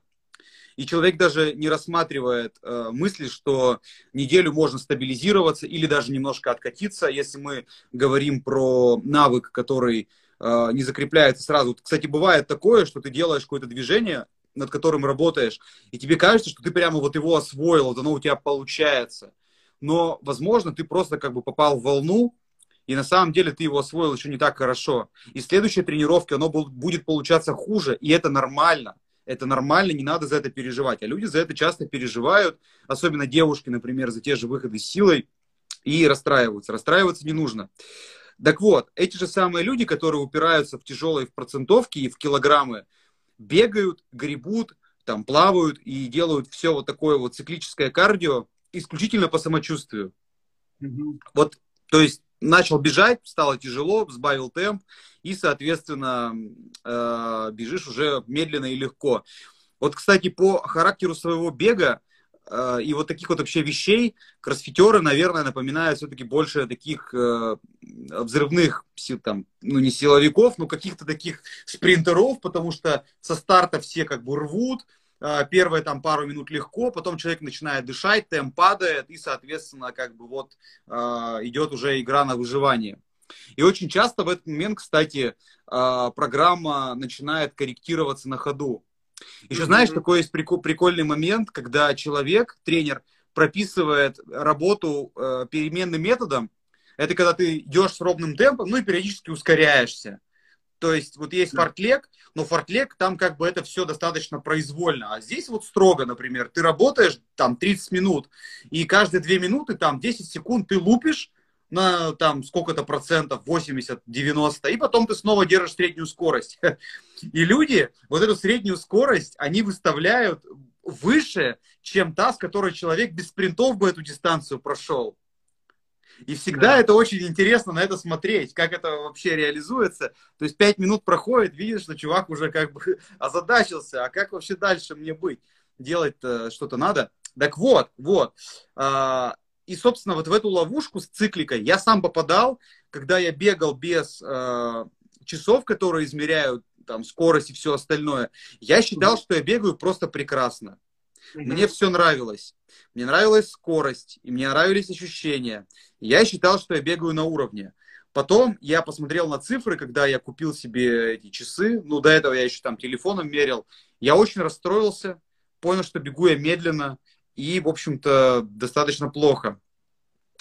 C: и человек даже не рассматривает э, мысли, что неделю можно стабилизироваться или даже немножко откатиться, если мы говорим про навык, который э, не закрепляется сразу. Кстати, бывает такое, что ты делаешь какое-то движение, над которым работаешь, и тебе кажется, что ты прямо вот его освоил, вот оно у тебя получается. Но, возможно, ты просто как бы попал в волну, и на самом деле ты его освоил еще не так хорошо. И следующая тренировка, оно будет получаться хуже, и это нормально это нормально, не надо за это переживать. А люди за это часто переживают, особенно девушки, например, за те же выходы с силой, и расстраиваются. Расстраиваться не нужно. Так вот, эти же самые люди, которые упираются в тяжелые в процентовки и в килограммы, бегают, гребут, там, плавают и делают все вот такое вот циклическое кардио исключительно по самочувствию. Mm-hmm. Вот, то есть начал бежать, стало тяжело, сбавил темп, и, соответственно, э, бежишь уже медленно и легко. Вот, кстати, по характеру своего бега э, и вот таких вот вообще вещей кроссфитеры, наверное, напоминают все-таки больше таких э, взрывных, там, ну, не силовиков, но каких-то таких спринтеров, потому что со старта все как бы рвут, первые там пару минут легко, потом человек начинает дышать, темп падает, и, соответственно, как бы вот э, идет уже игра на выживание. И очень часто в этот момент, кстати, э, программа начинает корректироваться на ходу. Еще mm-hmm. знаешь, такой есть прикольный момент, когда человек, тренер, прописывает работу э, переменным методом. Это когда ты идешь с ровным темпом, ну и периодически ускоряешься. То есть вот есть фортлег, но фортлег там как бы это все достаточно произвольно. А здесь вот строго, например, ты работаешь там 30 минут, и каждые 2 минуты, там 10 секунд ты лупишь, на там сколько-то процентов, 80, 90, и потом ты снова держишь среднюю скорость. И люди вот эту среднюю скорость, они выставляют выше, чем та, с которой человек без спринтов бы эту дистанцию прошел. И всегда да. это очень интересно на это смотреть, как это вообще реализуется. То есть пять минут проходит, видишь, что чувак уже как бы озадачился, а как вообще дальше мне быть? Делать что-то надо. Так вот, вот. А, и, собственно, вот в эту ловушку с цикликой я сам попадал, когда я бегал без э, часов, которые измеряют там скорость и все остальное. Я считал, что я бегаю просто прекрасно. Mm-hmm. Мне все нравилось. Мне нравилась скорость, и мне нравились ощущения. Я считал, что я бегаю на уровне. Потом я посмотрел на цифры, когда я купил себе эти часы. Ну, до этого я еще там телефоном мерил. Я очень расстроился, понял, что бегу я медленно и, в общем-то, достаточно плохо.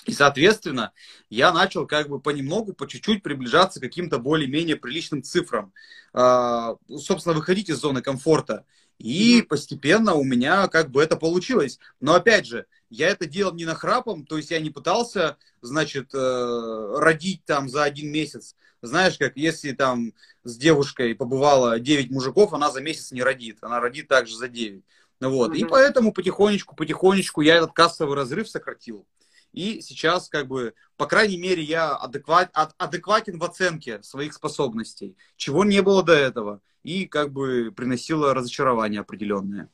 C: И, соответственно, я начал как бы понемногу, по чуть-чуть приближаться к каким-то более-менее приличным цифрам. А, собственно, выходить из зоны комфорта. И постепенно у меня как бы это получилось. Но опять же, я это делал не нахрапом, то есть я не пытался, значит, э, родить там за один месяц. Знаешь, как если там с девушкой побывало 9 мужиков, она за месяц не родит, она родит также за 9. Вот. Mm-hmm. И поэтому потихонечку, потихонечку я этот кассовый разрыв сократил. И сейчас, как бы, по крайней мере, я адекват, адекватен в оценке своих способностей, чего не было до этого. И как бы приносило разочарование определенное.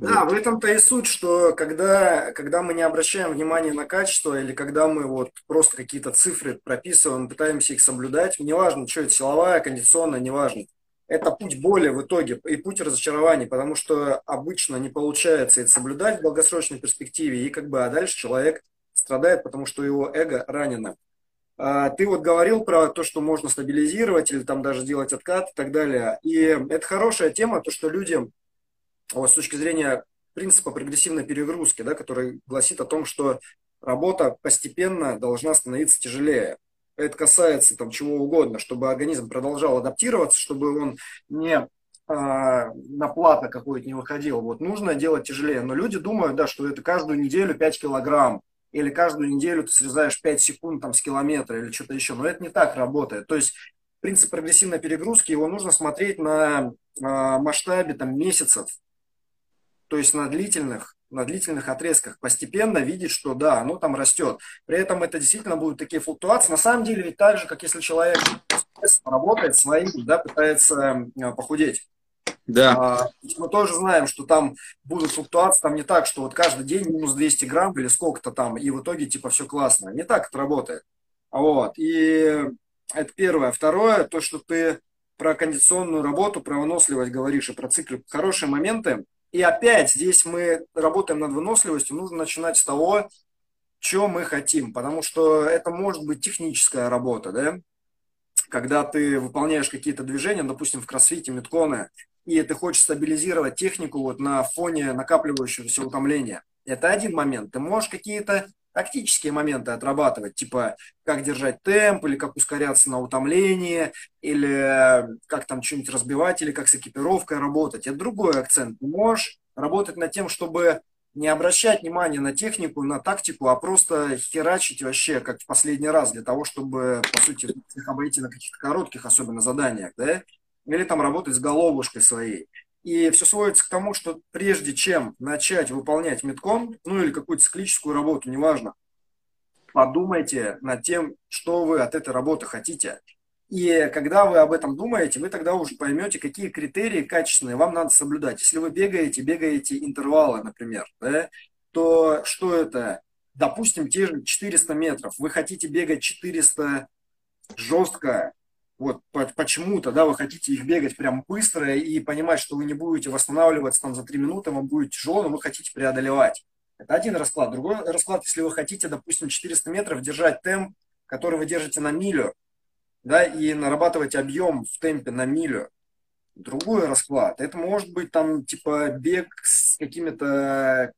B: Да, в этом-то и суть, что когда, когда мы не обращаем внимания на качество, или когда мы вот просто какие-то цифры прописываем, пытаемся их соблюдать, неважно, что это силовая, кондиционная, неважно это путь боли в итоге и путь разочарований, потому что обычно не получается это соблюдать в долгосрочной перспективе, и как бы, а дальше человек страдает, потому что его эго ранено. А, ты вот говорил про то, что можно стабилизировать или там даже делать откат и так далее. И это хорошая тема, то, что люди, вот, с точки зрения принципа прогрессивной перегрузки, да, который гласит о том, что работа постепенно должна становиться тяжелее это касается там чего угодно, чтобы организм продолжал адаптироваться, чтобы он не а, на плато какое-то не выходил. Вот нужно делать тяжелее. Но люди думают, да, что это каждую неделю 5 килограмм, или каждую неделю ты срезаешь 5 секунд там, с километра или что-то еще. Но это не так работает. То есть принцип прогрессивной перегрузки, его нужно смотреть на а, масштабе там, месяцев, то есть на длительных на длительных отрезках постепенно видеть, что да, оно там растет. При этом это действительно будут такие флуктуации. На самом деле ведь так же, как если человек работает своим, да, пытается э, похудеть. Да. А, мы тоже знаем, что там будут флуктуации, там не так, что вот каждый день минус 200 грамм или сколько-то там, и в итоге типа все классно. Не так это работает. Вот. И это первое. Второе, то, что ты про кондиционную работу, про выносливость говоришь и про циклы. Хорошие моменты и опять здесь мы работаем над выносливостью. Нужно начинать с того, что мы хотим. Потому что это может быть техническая работа, да? Когда ты выполняешь какие-то движения, допустим, в кроссфите, метконы, и ты хочешь стабилизировать технику вот на фоне накапливающегося утомления. Это один момент. Ты можешь какие-то тактические моменты отрабатывать, типа как держать темп, или как ускоряться на утомлении, или как там что-нибудь разбивать, или как с экипировкой работать. Это другой акцент. Ты можешь работать над тем, чтобы не обращать внимания на технику, на тактику, а просто херачить вообще, как в последний раз, для того, чтобы, по сути, их обойти на каких-то коротких, особенно заданиях, да, или там работать с головушкой своей. И все сводится к тому, что прежде чем начать выполнять метком, ну или какую-то циклическую работу, неважно, подумайте над тем, что вы от этой работы хотите. И когда вы об этом думаете, вы тогда уже поймете, какие критерии качественные вам надо соблюдать. Если вы бегаете, бегаете интервалы, например, да, то что это? Допустим, те же 400 метров. Вы хотите бегать 400 жестко, вот почему-то, да, вы хотите их бегать прям быстро и понимать, что вы не будете восстанавливаться там за 3 минуты, вам будет тяжело, но вы хотите преодолевать. Это один расклад. Другой расклад, если вы хотите, допустим, 400 метров держать темп, который вы держите на милю, да, и нарабатывать объем в темпе на милю. Другой расклад. Это может быть там типа бег с какими-то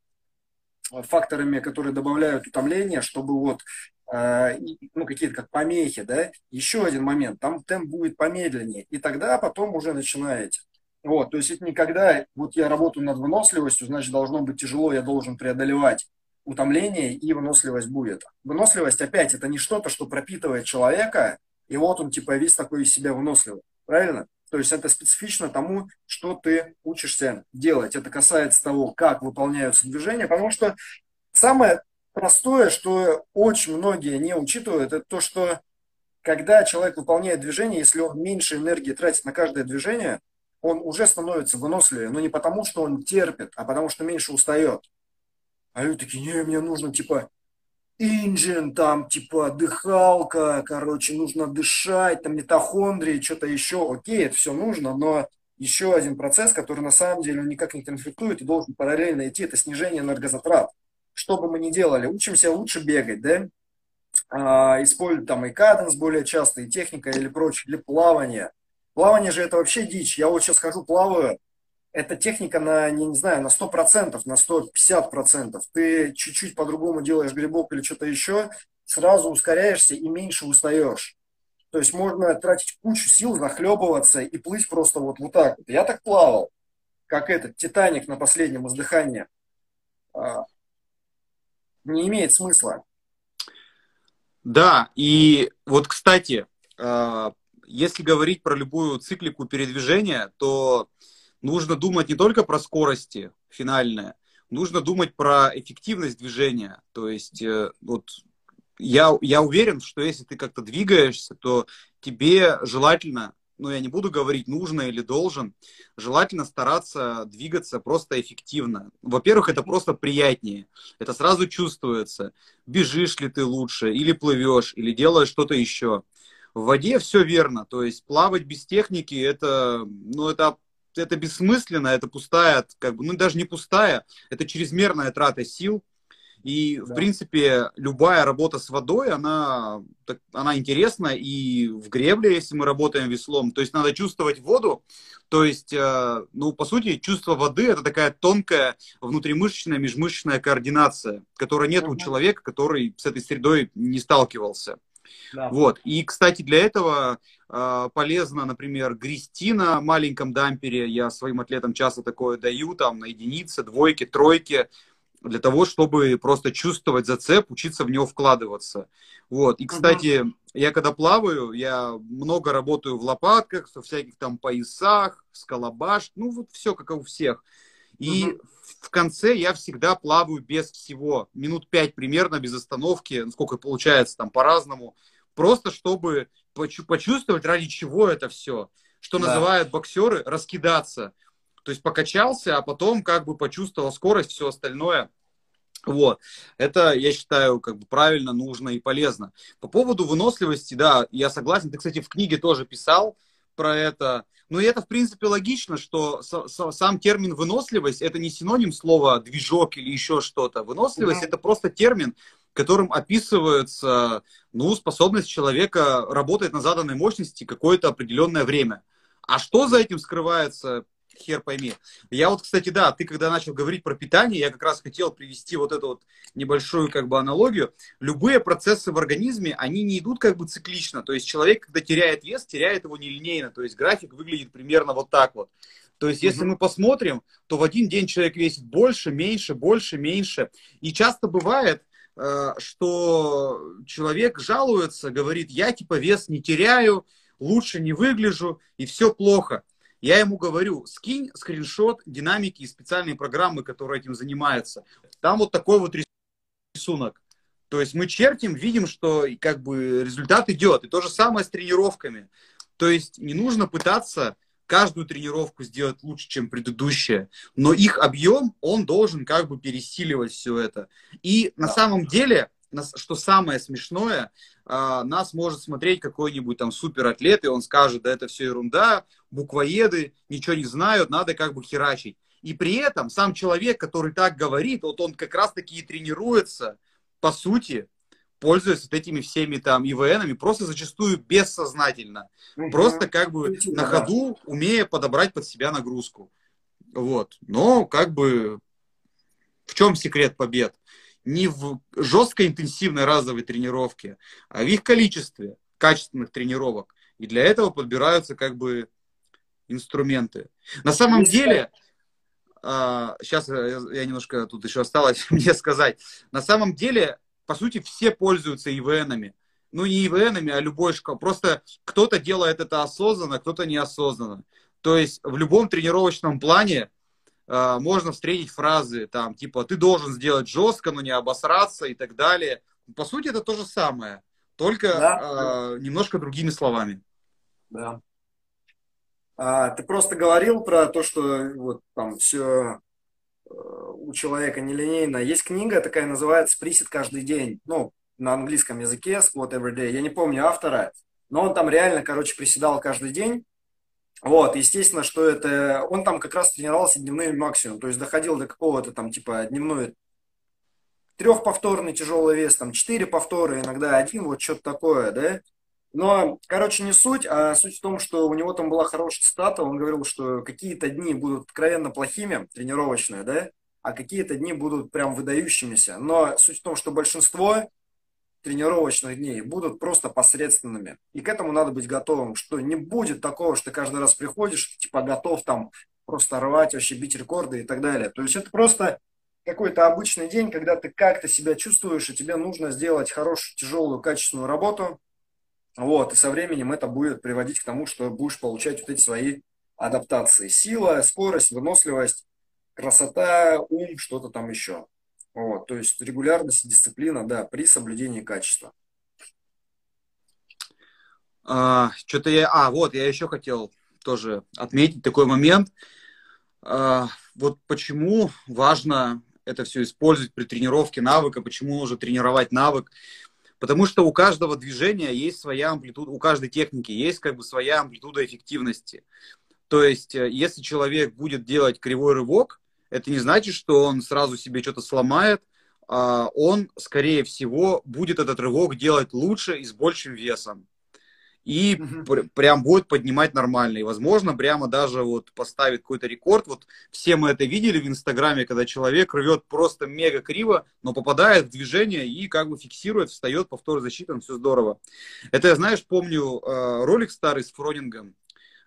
B: факторами, которые добавляют утомление, чтобы вот э, ну, какие-то как помехи, да, еще один момент, там темп будет помедленнее, и тогда потом уже начинаете. Вот, то есть это никогда, вот я работаю над выносливостью, значит, должно быть тяжело, я должен преодолевать утомление, и выносливость будет. Выносливость, опять, это не что-то, что пропитывает человека, и вот он, типа, весь такой из себя выносливый. Правильно? То есть это специфично тому, что ты учишься делать. Это касается того, как выполняются движения, потому что самое простое, что очень многие не учитывают, это то, что когда человек выполняет движение, если он меньше энергии тратит на каждое движение, он уже становится выносливее, но не потому, что он терпит, а потому, что меньше устает. А люди такие, не, мне нужно, типа, инжин, там, типа, дыхалка, короче, нужно дышать, там, митохондрии, что-то еще. Окей, это все нужно, но еще один процесс, который на самом деле никак не конфликтует и должен параллельно идти, это снижение энергозатрат. Что бы мы ни делали, учимся лучше бегать, да? А, используем там и каденс более часто, и техника или прочее, или плавание. Плавание же это вообще дичь. Я вот сейчас хожу, плаваю, эта техника на, не, не знаю, на 100%, на 150%. Ты чуть-чуть по-другому делаешь грибок или что-то еще, сразу ускоряешься и меньше устаешь. То есть можно тратить кучу сил, захлебываться и плыть просто вот, вот так. Я так плавал, как этот Титаник на последнем издыхании. Не имеет смысла.
C: Да, и вот, кстати, а, если говорить про любую циклику передвижения, то нужно думать не только про скорости финальные, нужно думать про эффективность движения. То есть э, вот я, я уверен, что если ты как-то двигаешься, то тебе желательно, ну я не буду говорить нужно или должен, желательно стараться двигаться просто эффективно. Во-первых, это просто приятнее. Это сразу чувствуется. Бежишь ли ты лучше, или плывешь, или делаешь что-то еще. В воде все верно. То есть плавать без техники это, ну, это, это бессмысленно, это пустая, как бы, ну даже не пустая, это чрезмерная трата сил. И, да. в принципе, любая работа с водой, она, она интересна и в гребле, если мы работаем веслом. То есть надо чувствовать воду. То есть, э, ну, по сути, чувство воды – это такая тонкая внутримышечная, межмышечная координация, которой нет uh-huh. у человека, который с этой средой не сталкивался. Да. Вот. И, кстати, для этого э, полезно, например, грести на маленьком дампере. Я своим атлетам часто такое даю, там, на единице, двойке, тройке, для того, чтобы просто чувствовать зацеп, учиться в него вкладываться. Вот. И, кстати, угу. я когда плаваю, я много работаю в лопатках, во всяких там поясах, скалабаш, ну вот все как у всех. И угу. в конце я всегда плаваю без всего, минут пять примерно, без остановки, сколько получается там по-разному, просто чтобы почувствовать, ради чего это все. Что да. называют боксеры раскидаться. То есть покачался, а потом как бы почувствовал скорость, все остальное. Вот. Это, я считаю, как бы правильно, нужно и полезно. По поводу выносливости, да, я согласен. Ты, кстати, в книге тоже писал про это. Ну и это, в принципе, логично, что сам термин выносливость это не синоним слова движок или еще что-то. Выносливость да. это просто термин, которым описывается ну, способность человека работать на заданной мощности какое-то определенное время. А что за этим скрывается, хер пойми. Я вот, кстати, да, ты когда начал говорить про питание, я как раз хотел привести вот эту вот небольшую как бы аналогию. Любые процессы в организме, они не идут как бы циклично. То есть человек, когда теряет вес, теряет его нелинейно. То есть график выглядит примерно вот так вот. То есть, если mm-hmm. мы посмотрим, то в один день человек весит больше, меньше, больше, меньше. И часто бывает, э, что человек жалуется, говорит, я типа вес не теряю, лучше не выгляжу, и все плохо. Я ему говорю, скинь скриншот динамики и специальные программы, которые этим занимаются. Там вот такой вот рисунок. То есть мы чертим, видим, что как бы результат идет. И то же самое с тренировками. То есть не нужно пытаться каждую тренировку сделать лучше, чем предыдущая, но их объем, он должен как бы пересиливать все это. И на самом деле, что самое смешное, а, нас может смотреть какой-нибудь там суператлет, и он скажет, да это все ерунда, буквоеды, ничего не знают, надо как бы херачить. И при этом сам человек, который так говорит, вот он как раз-таки и тренируется, по сути, пользуясь вот этими всеми там ИВНами, просто зачастую бессознательно. Угу. Просто как бы на ходу, умея подобрать под себя нагрузку. Вот. Но как бы в чем секрет побед? Не в жесткой интенсивной разовой тренировке, а в их количестве качественных тренировок. И для этого подбираются как бы инструменты. На самом деле, а, сейчас я, я немножко тут еще осталось мне сказать. На самом деле по сути, все пользуются ивн Ну, не ивн а любой школ. Просто кто-то делает это осознанно, кто-то неосознанно. То есть в любом тренировочном плане э, можно встретить фразы там, типа, ты должен сделать жестко, но не обосраться и так далее. По сути, это то же самое, только да. э, немножко другими словами.
B: Да. А, ты просто говорил про то, что вот там все у человека нелинейно. Есть книга такая, называется «Присед каждый день». Ну, на английском языке, squat every day. Я не помню автора, но он там реально, короче, приседал каждый день. Вот, естественно, что это... Он там как раз тренировался дневным максимум, то есть доходил до какого-то там, типа, дневной трехповторный тяжелый вес, там, четыре повтора, иногда один, вот что-то такое, да. Но, короче, не суть, а суть в том, что у него там была хорошая стата. Он говорил, что какие-то дни будут откровенно плохими, тренировочные, да, а какие-то дни будут прям выдающимися. Но суть в том, что большинство тренировочных дней будут просто посредственными. И к этому надо быть готовым, что не будет такого, что ты каждый раз приходишь, типа готов там просто рвать, вообще бить рекорды и так далее. То есть это просто какой-то обычный день, когда ты как-то себя чувствуешь, и тебе нужно сделать хорошую, тяжелую, качественную работу, вот, и со временем это будет приводить к тому, что будешь получать вот эти свои адаптации. Сила, скорость, выносливость, красота, ум, что-то там еще. Вот, то есть регулярность, дисциплина, да, при соблюдении качества.
C: А, что-то я... А, вот, я еще хотел тоже отметить такой момент. А, вот почему важно это все использовать при тренировке навыка, почему нужно тренировать навык. Потому что у каждого движения есть своя амплитуда, у каждой техники есть как бы своя амплитуда эффективности. То есть, э, если человек будет делать кривой рывок, это не значит, что он сразу себе что-то сломает, а он, скорее всего, будет этот рывок делать лучше и с большим весом и угу. прям будет поднимать нормально. И, возможно, прямо даже вот поставит какой-то рекорд. Вот все мы это видели в Инстаграме, когда человек рвет просто мега криво, но попадает в движение и как бы фиксирует, встает, повтор засчитан, все здорово. Это я, знаешь, помню э, ролик старый с Фронингом,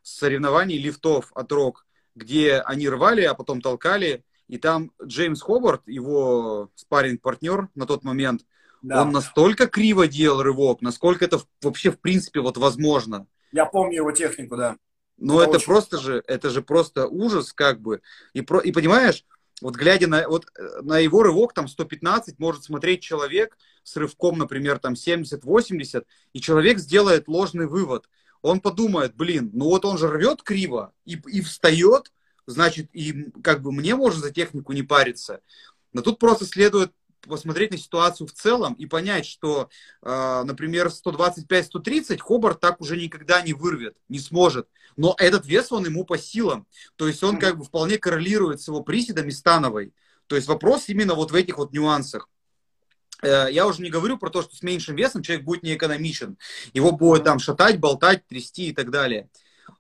C: с соревнований лифтов от Рок, где они рвали, а потом толкали, и там Джеймс Хобарт, его спарринг-партнер на тот момент, да. Он настолько криво делал рывок, насколько это вообще в принципе вот возможно.
B: Я помню его технику, да.
C: Но это, это просто же, это же просто ужас, как бы. И, про, и понимаешь, вот глядя на, вот, э, на его рывок, там 115, может смотреть человек с рывком, например, там 70-80, и человек сделает ложный вывод. Он подумает, блин, ну вот он же рвет криво и, и встает, значит, и как бы мне можно за технику не париться. Но тут просто следует посмотреть на ситуацию в целом и понять, что, э, например, 125-130 Хобарт так уже никогда не вырвет, не сможет. Но этот вес, он ему по силам. То есть он как бы вполне коррелирует с его приседами становой. То есть вопрос именно вот в этих вот нюансах. Э, я уже не говорю про то, что с меньшим весом человек будет неэкономичен. Его будет там шатать, болтать, трясти и так далее.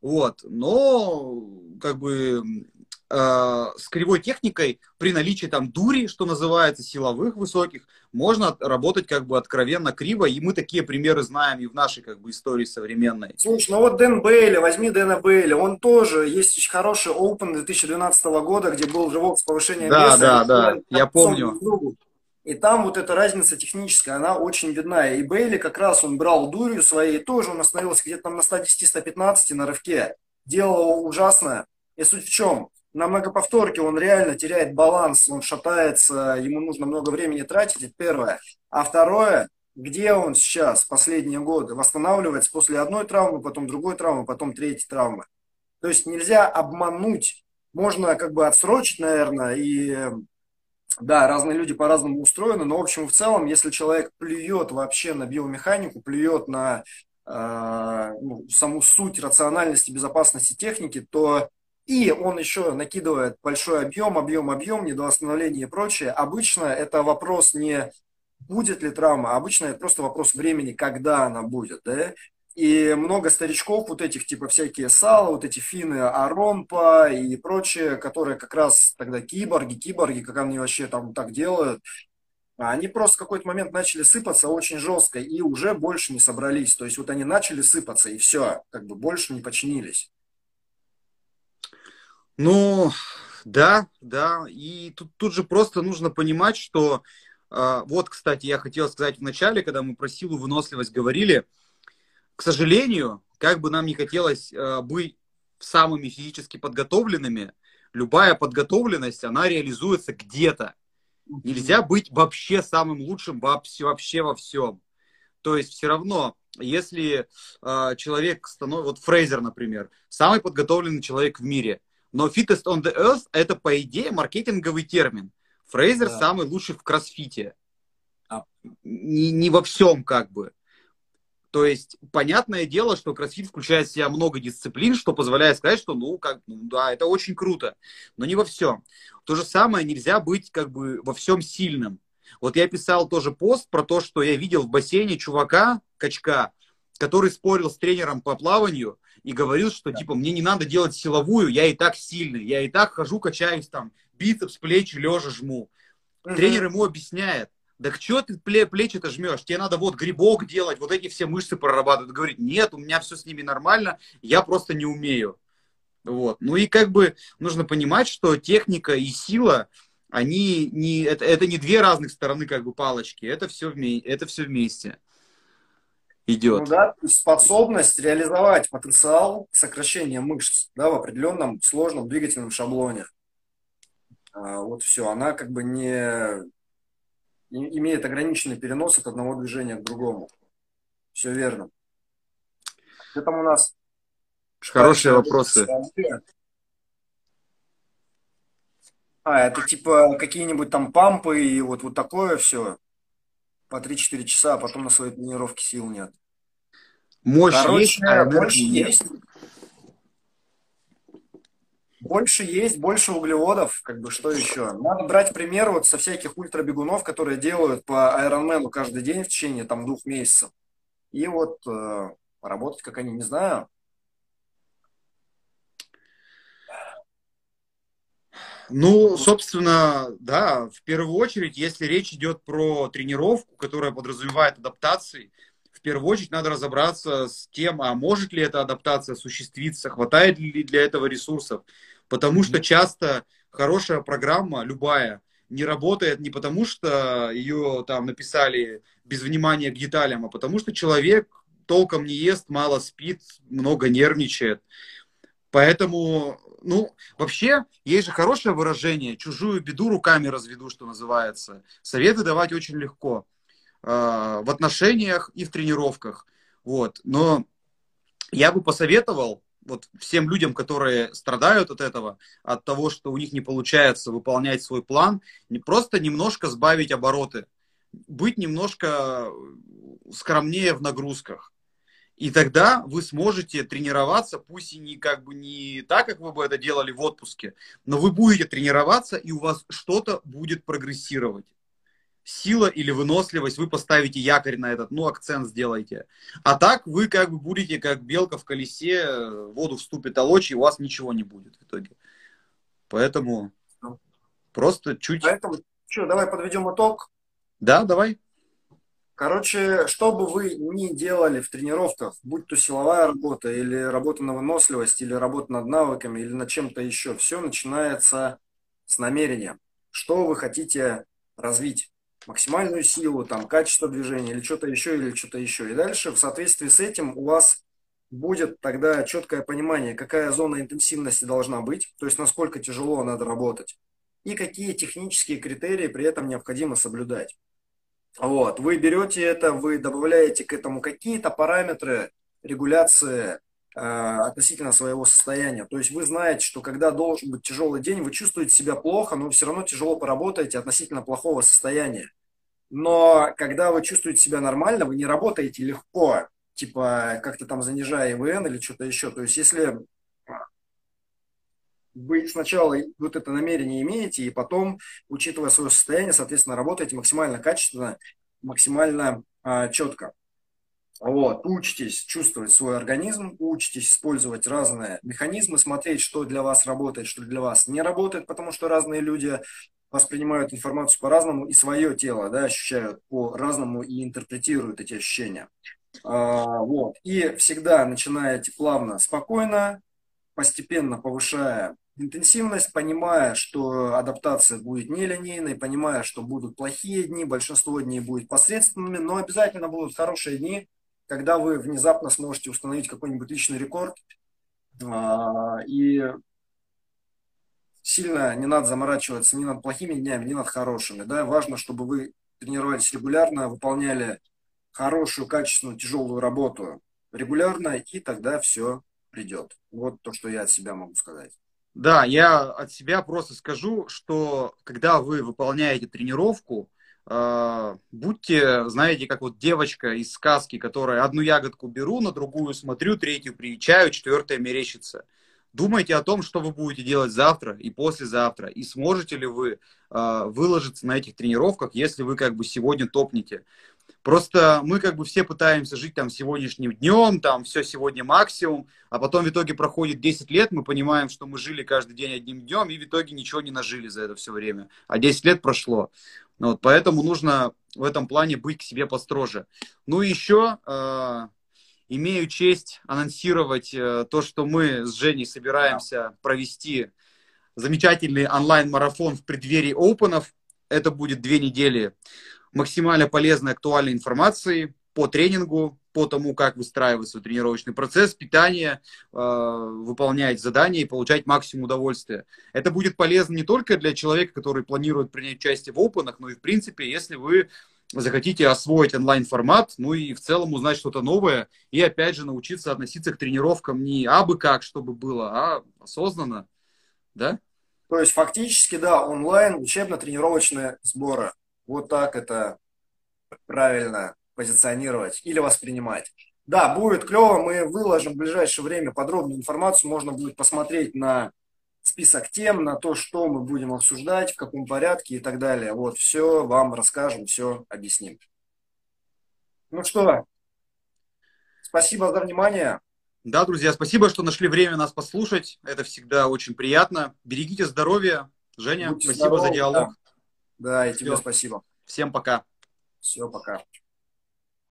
C: Вот. Но как бы Э, с кривой техникой при наличии там дури, что называется, силовых высоких, можно работать как бы откровенно криво, и мы такие примеры знаем и в нашей как бы истории современной.
B: Слушай, ну вот Дэн Бейли, возьми Дэна Бейли, он тоже, есть очень хороший Open 2012 года, где был рывок с повышением
C: да,
B: веса.
C: Да, да, да, я помню.
B: И там вот эта разница техническая, она очень видна. И Бейли как раз он брал дурью своей, тоже он остановился где-то там на 110-115 на рывке. Делал ужасно. И суть в чем? на многоповторке он реально теряет баланс, он шатается, ему нужно много времени тратить, это первое. А второе, где он сейчас последние годы восстанавливается после одной травмы, потом другой травмы, потом третьей травмы. То есть нельзя обмануть, можно как бы отсрочить, наверное, и да, разные люди по-разному устроены, но в общем в целом, если человек плюет вообще на биомеханику, плюет на э, ну, саму суть рациональности, безопасности техники, то и он еще накидывает большой объем, объем, объем, недоостановление и прочее. Обычно это вопрос не будет ли травма, а обычно это просто вопрос времени, когда она будет. Да? И много старичков, вот этих типа всякие сала, вот эти финны Аромпа и прочее, которые как раз тогда киборги, киборги, как они вообще там так делают, они просто в какой-то момент начали сыпаться очень жестко и уже больше не собрались. То есть вот они начали сыпаться и все, как бы больше не починились.
C: Ну, да, да. И тут, тут же просто нужно понимать, что э, вот, кстати, я хотел сказать в начале, когда мы про силу выносливость говорили, к сожалению, как бы нам не хотелось э, быть самыми физически подготовленными, любая подготовленность, она реализуется где-то. Нельзя быть вообще самым лучшим вообще, вообще во всем. То есть все равно, если э, человек становится, вот Фрейзер, например, самый подготовленный человек в мире, но fittest on the earth это, по идее, маркетинговый термин. Фрейзер да. самый лучший в кроссфите. А. Не, не во всем, как бы. То есть, понятное дело, что кроссфит включает в себя много дисциплин, что позволяет сказать, что, ну, как, ну, да, это очень круто, но не во всем. То же самое, нельзя быть, как бы, во всем сильным. Вот я писал тоже пост про то, что я видел в бассейне чувака, качка, который спорил с тренером по плаванию и говорил, что, типа, мне не надо делать силовую, я и так сильный, я и так хожу, качаюсь там, бицепс, плечи, лежа жму. Угу. Тренер ему объясняет, да что ты плечи-то жмешь? Тебе надо вот грибок делать, вот эти все мышцы прорабатывать. Говорит, нет, у меня все с ними нормально, я просто не умею. Вот. Ну и как бы нужно понимать, что техника и сила, они не, это, это не две разных стороны как бы палочки, это все, это все вместе идет. Ну
B: да, способность реализовать потенциал сокращения мышц да, в определенном сложном двигательном шаблоне. А, вот все, она как бы не имеет ограниченный перенос от одного движения к другому. Все верно. Что там у нас?
C: Хорошие вопросы.
B: А, это типа какие-нибудь там пампы и вот, вот такое все по 3-4 часа, а потом на своей тренировке сил нет.
C: Мощь Короче, есть,
B: а мощь есть. Больше есть, больше углеводов, как бы что еще. Надо брать пример вот со всяких ультрабегунов, которые делают по Ironman каждый день в течение там двух месяцев. И вот э, работать, как они, не знаю.
C: Ну, собственно, да, в первую очередь, если речь идет про тренировку, которая подразумевает адаптации, в первую очередь надо разобраться с тем, а может ли эта адаптация осуществиться, хватает ли для этого ресурсов. Потому что часто хорошая программа, любая, не работает не потому, что ее там написали без внимания к деталям, а потому что человек толком не ест, мало спит, много нервничает. Поэтому, ну, вообще, есть же хорошее выражение, чужую беду руками разведу, что называется. Советы давать очень легко э, в отношениях и в тренировках. Вот. Но я бы посоветовал вот всем людям, которые страдают от этого, от того, что у них не получается выполнять свой план, не просто немножко сбавить обороты, быть немножко скромнее в нагрузках. И тогда вы сможете тренироваться, пусть и не как бы не так, как вы бы это делали в отпуске, но вы будете тренироваться, и у вас что-то будет прогрессировать сила или выносливость, вы поставите якорь на этот, ну, акцент сделайте. А так вы как бы будете как белка в колесе, в воду вступит толочь, и у вас ничего не будет в итоге. Поэтому просто чуть...
B: Поэтому, что, давай подведем итог?
C: Да, давай.
B: Короче, что бы вы ни делали в тренировках, будь то силовая работа, или работа на выносливость, или работа над навыками, или над чем-то еще, все начинается с намерения. Что вы хотите развить? Максимальную силу, там, качество движения или что-то еще, или что-то еще. И дальше в соответствии с этим у вас будет тогда четкое понимание, какая зона интенсивности должна быть, то есть насколько тяжело надо работать, и какие технические критерии при этом необходимо соблюдать. Вот, вы берете это, вы добавляете к этому какие-то параметры регуляции относительно своего состояния. То есть вы знаете, что когда должен быть тяжелый день, вы чувствуете себя плохо, но все равно тяжело поработаете относительно плохого состояния. Но когда вы чувствуете себя нормально, вы не работаете легко, типа как-то там занижая ИВН или что-то еще. То есть если вы сначала вот это намерение имеете, и потом, учитывая свое состояние, соответственно, работаете максимально качественно, максимально а, четко. Вот, учитесь чувствовать свой организм, учитесь использовать разные механизмы, смотреть, что для вас работает, что для вас не работает, потому что разные люди воспринимают информацию по-разному и свое тело да, ощущают по-разному и интерпретируют эти ощущения. А, вот. И всегда начинаете плавно, спокойно, постепенно повышая интенсивность, понимая, что адаптация будет нелинейной, понимая, что будут плохие дни, большинство дней будет посредственными, но обязательно будут хорошие дни, когда вы внезапно сможете установить какой-нибудь личный рекорд. А, и сильно не надо заморачиваться ни над плохими днями, ни над хорошими. Да? Важно, чтобы вы тренировались регулярно, выполняли хорошую, качественную, тяжелую работу регулярно, и тогда все придет. Вот то, что я от себя могу сказать.
C: Да, я от себя просто скажу, что когда вы выполняете тренировку, будьте, знаете, как вот девочка из сказки, которая одну ягодку беру, на другую смотрю, третью приучаю, четвертая мерещится. Думайте о том, что вы будете делать завтра и послезавтра, и сможете ли вы э, выложиться на этих тренировках, если вы как бы сегодня топнете. Просто мы как бы все пытаемся жить там сегодняшним днем, там все сегодня максимум, а потом в итоге проходит 10 лет, мы понимаем, что мы жили каждый день одним днем, и в итоге ничего не нажили за это все время. А 10 лет прошло. Вот, поэтому нужно в этом плане быть к себе построже. Ну и еще э, имею честь анонсировать э, то, что мы с Женей собираемся провести замечательный онлайн-марафон в преддверии опенов. Это будет две недели максимально полезной, актуальной информации по тренингу, по тому, как выстраивать свой тренировочный процесс, питание, э, выполнять задания и получать максимум удовольствия. Это будет полезно не только для человека, который планирует принять участие в опенах, но и в принципе, если вы захотите освоить онлайн-формат, ну и в целом узнать что-то новое, и опять же научиться относиться к тренировкам не абы как, чтобы было, а осознанно, да?
B: То есть фактически, да, онлайн учебно-тренировочные сборы. Вот так это правильно позиционировать или воспринимать. Да, будет клево, мы выложим в ближайшее время подробную информацию, можно будет посмотреть на список тем, на то, что мы будем обсуждать, в каком порядке и так далее. Вот, все вам расскажем, все объясним. Ну что, спасибо за внимание.
C: Да, друзья, спасибо, что нашли время нас послушать. Это всегда очень приятно. Берегите здоровье. Женя, Будьте спасибо здоровы, за диалог.
B: Да. Да, и тебе Все. спасибо.
C: Всем пока.
B: Все, пока.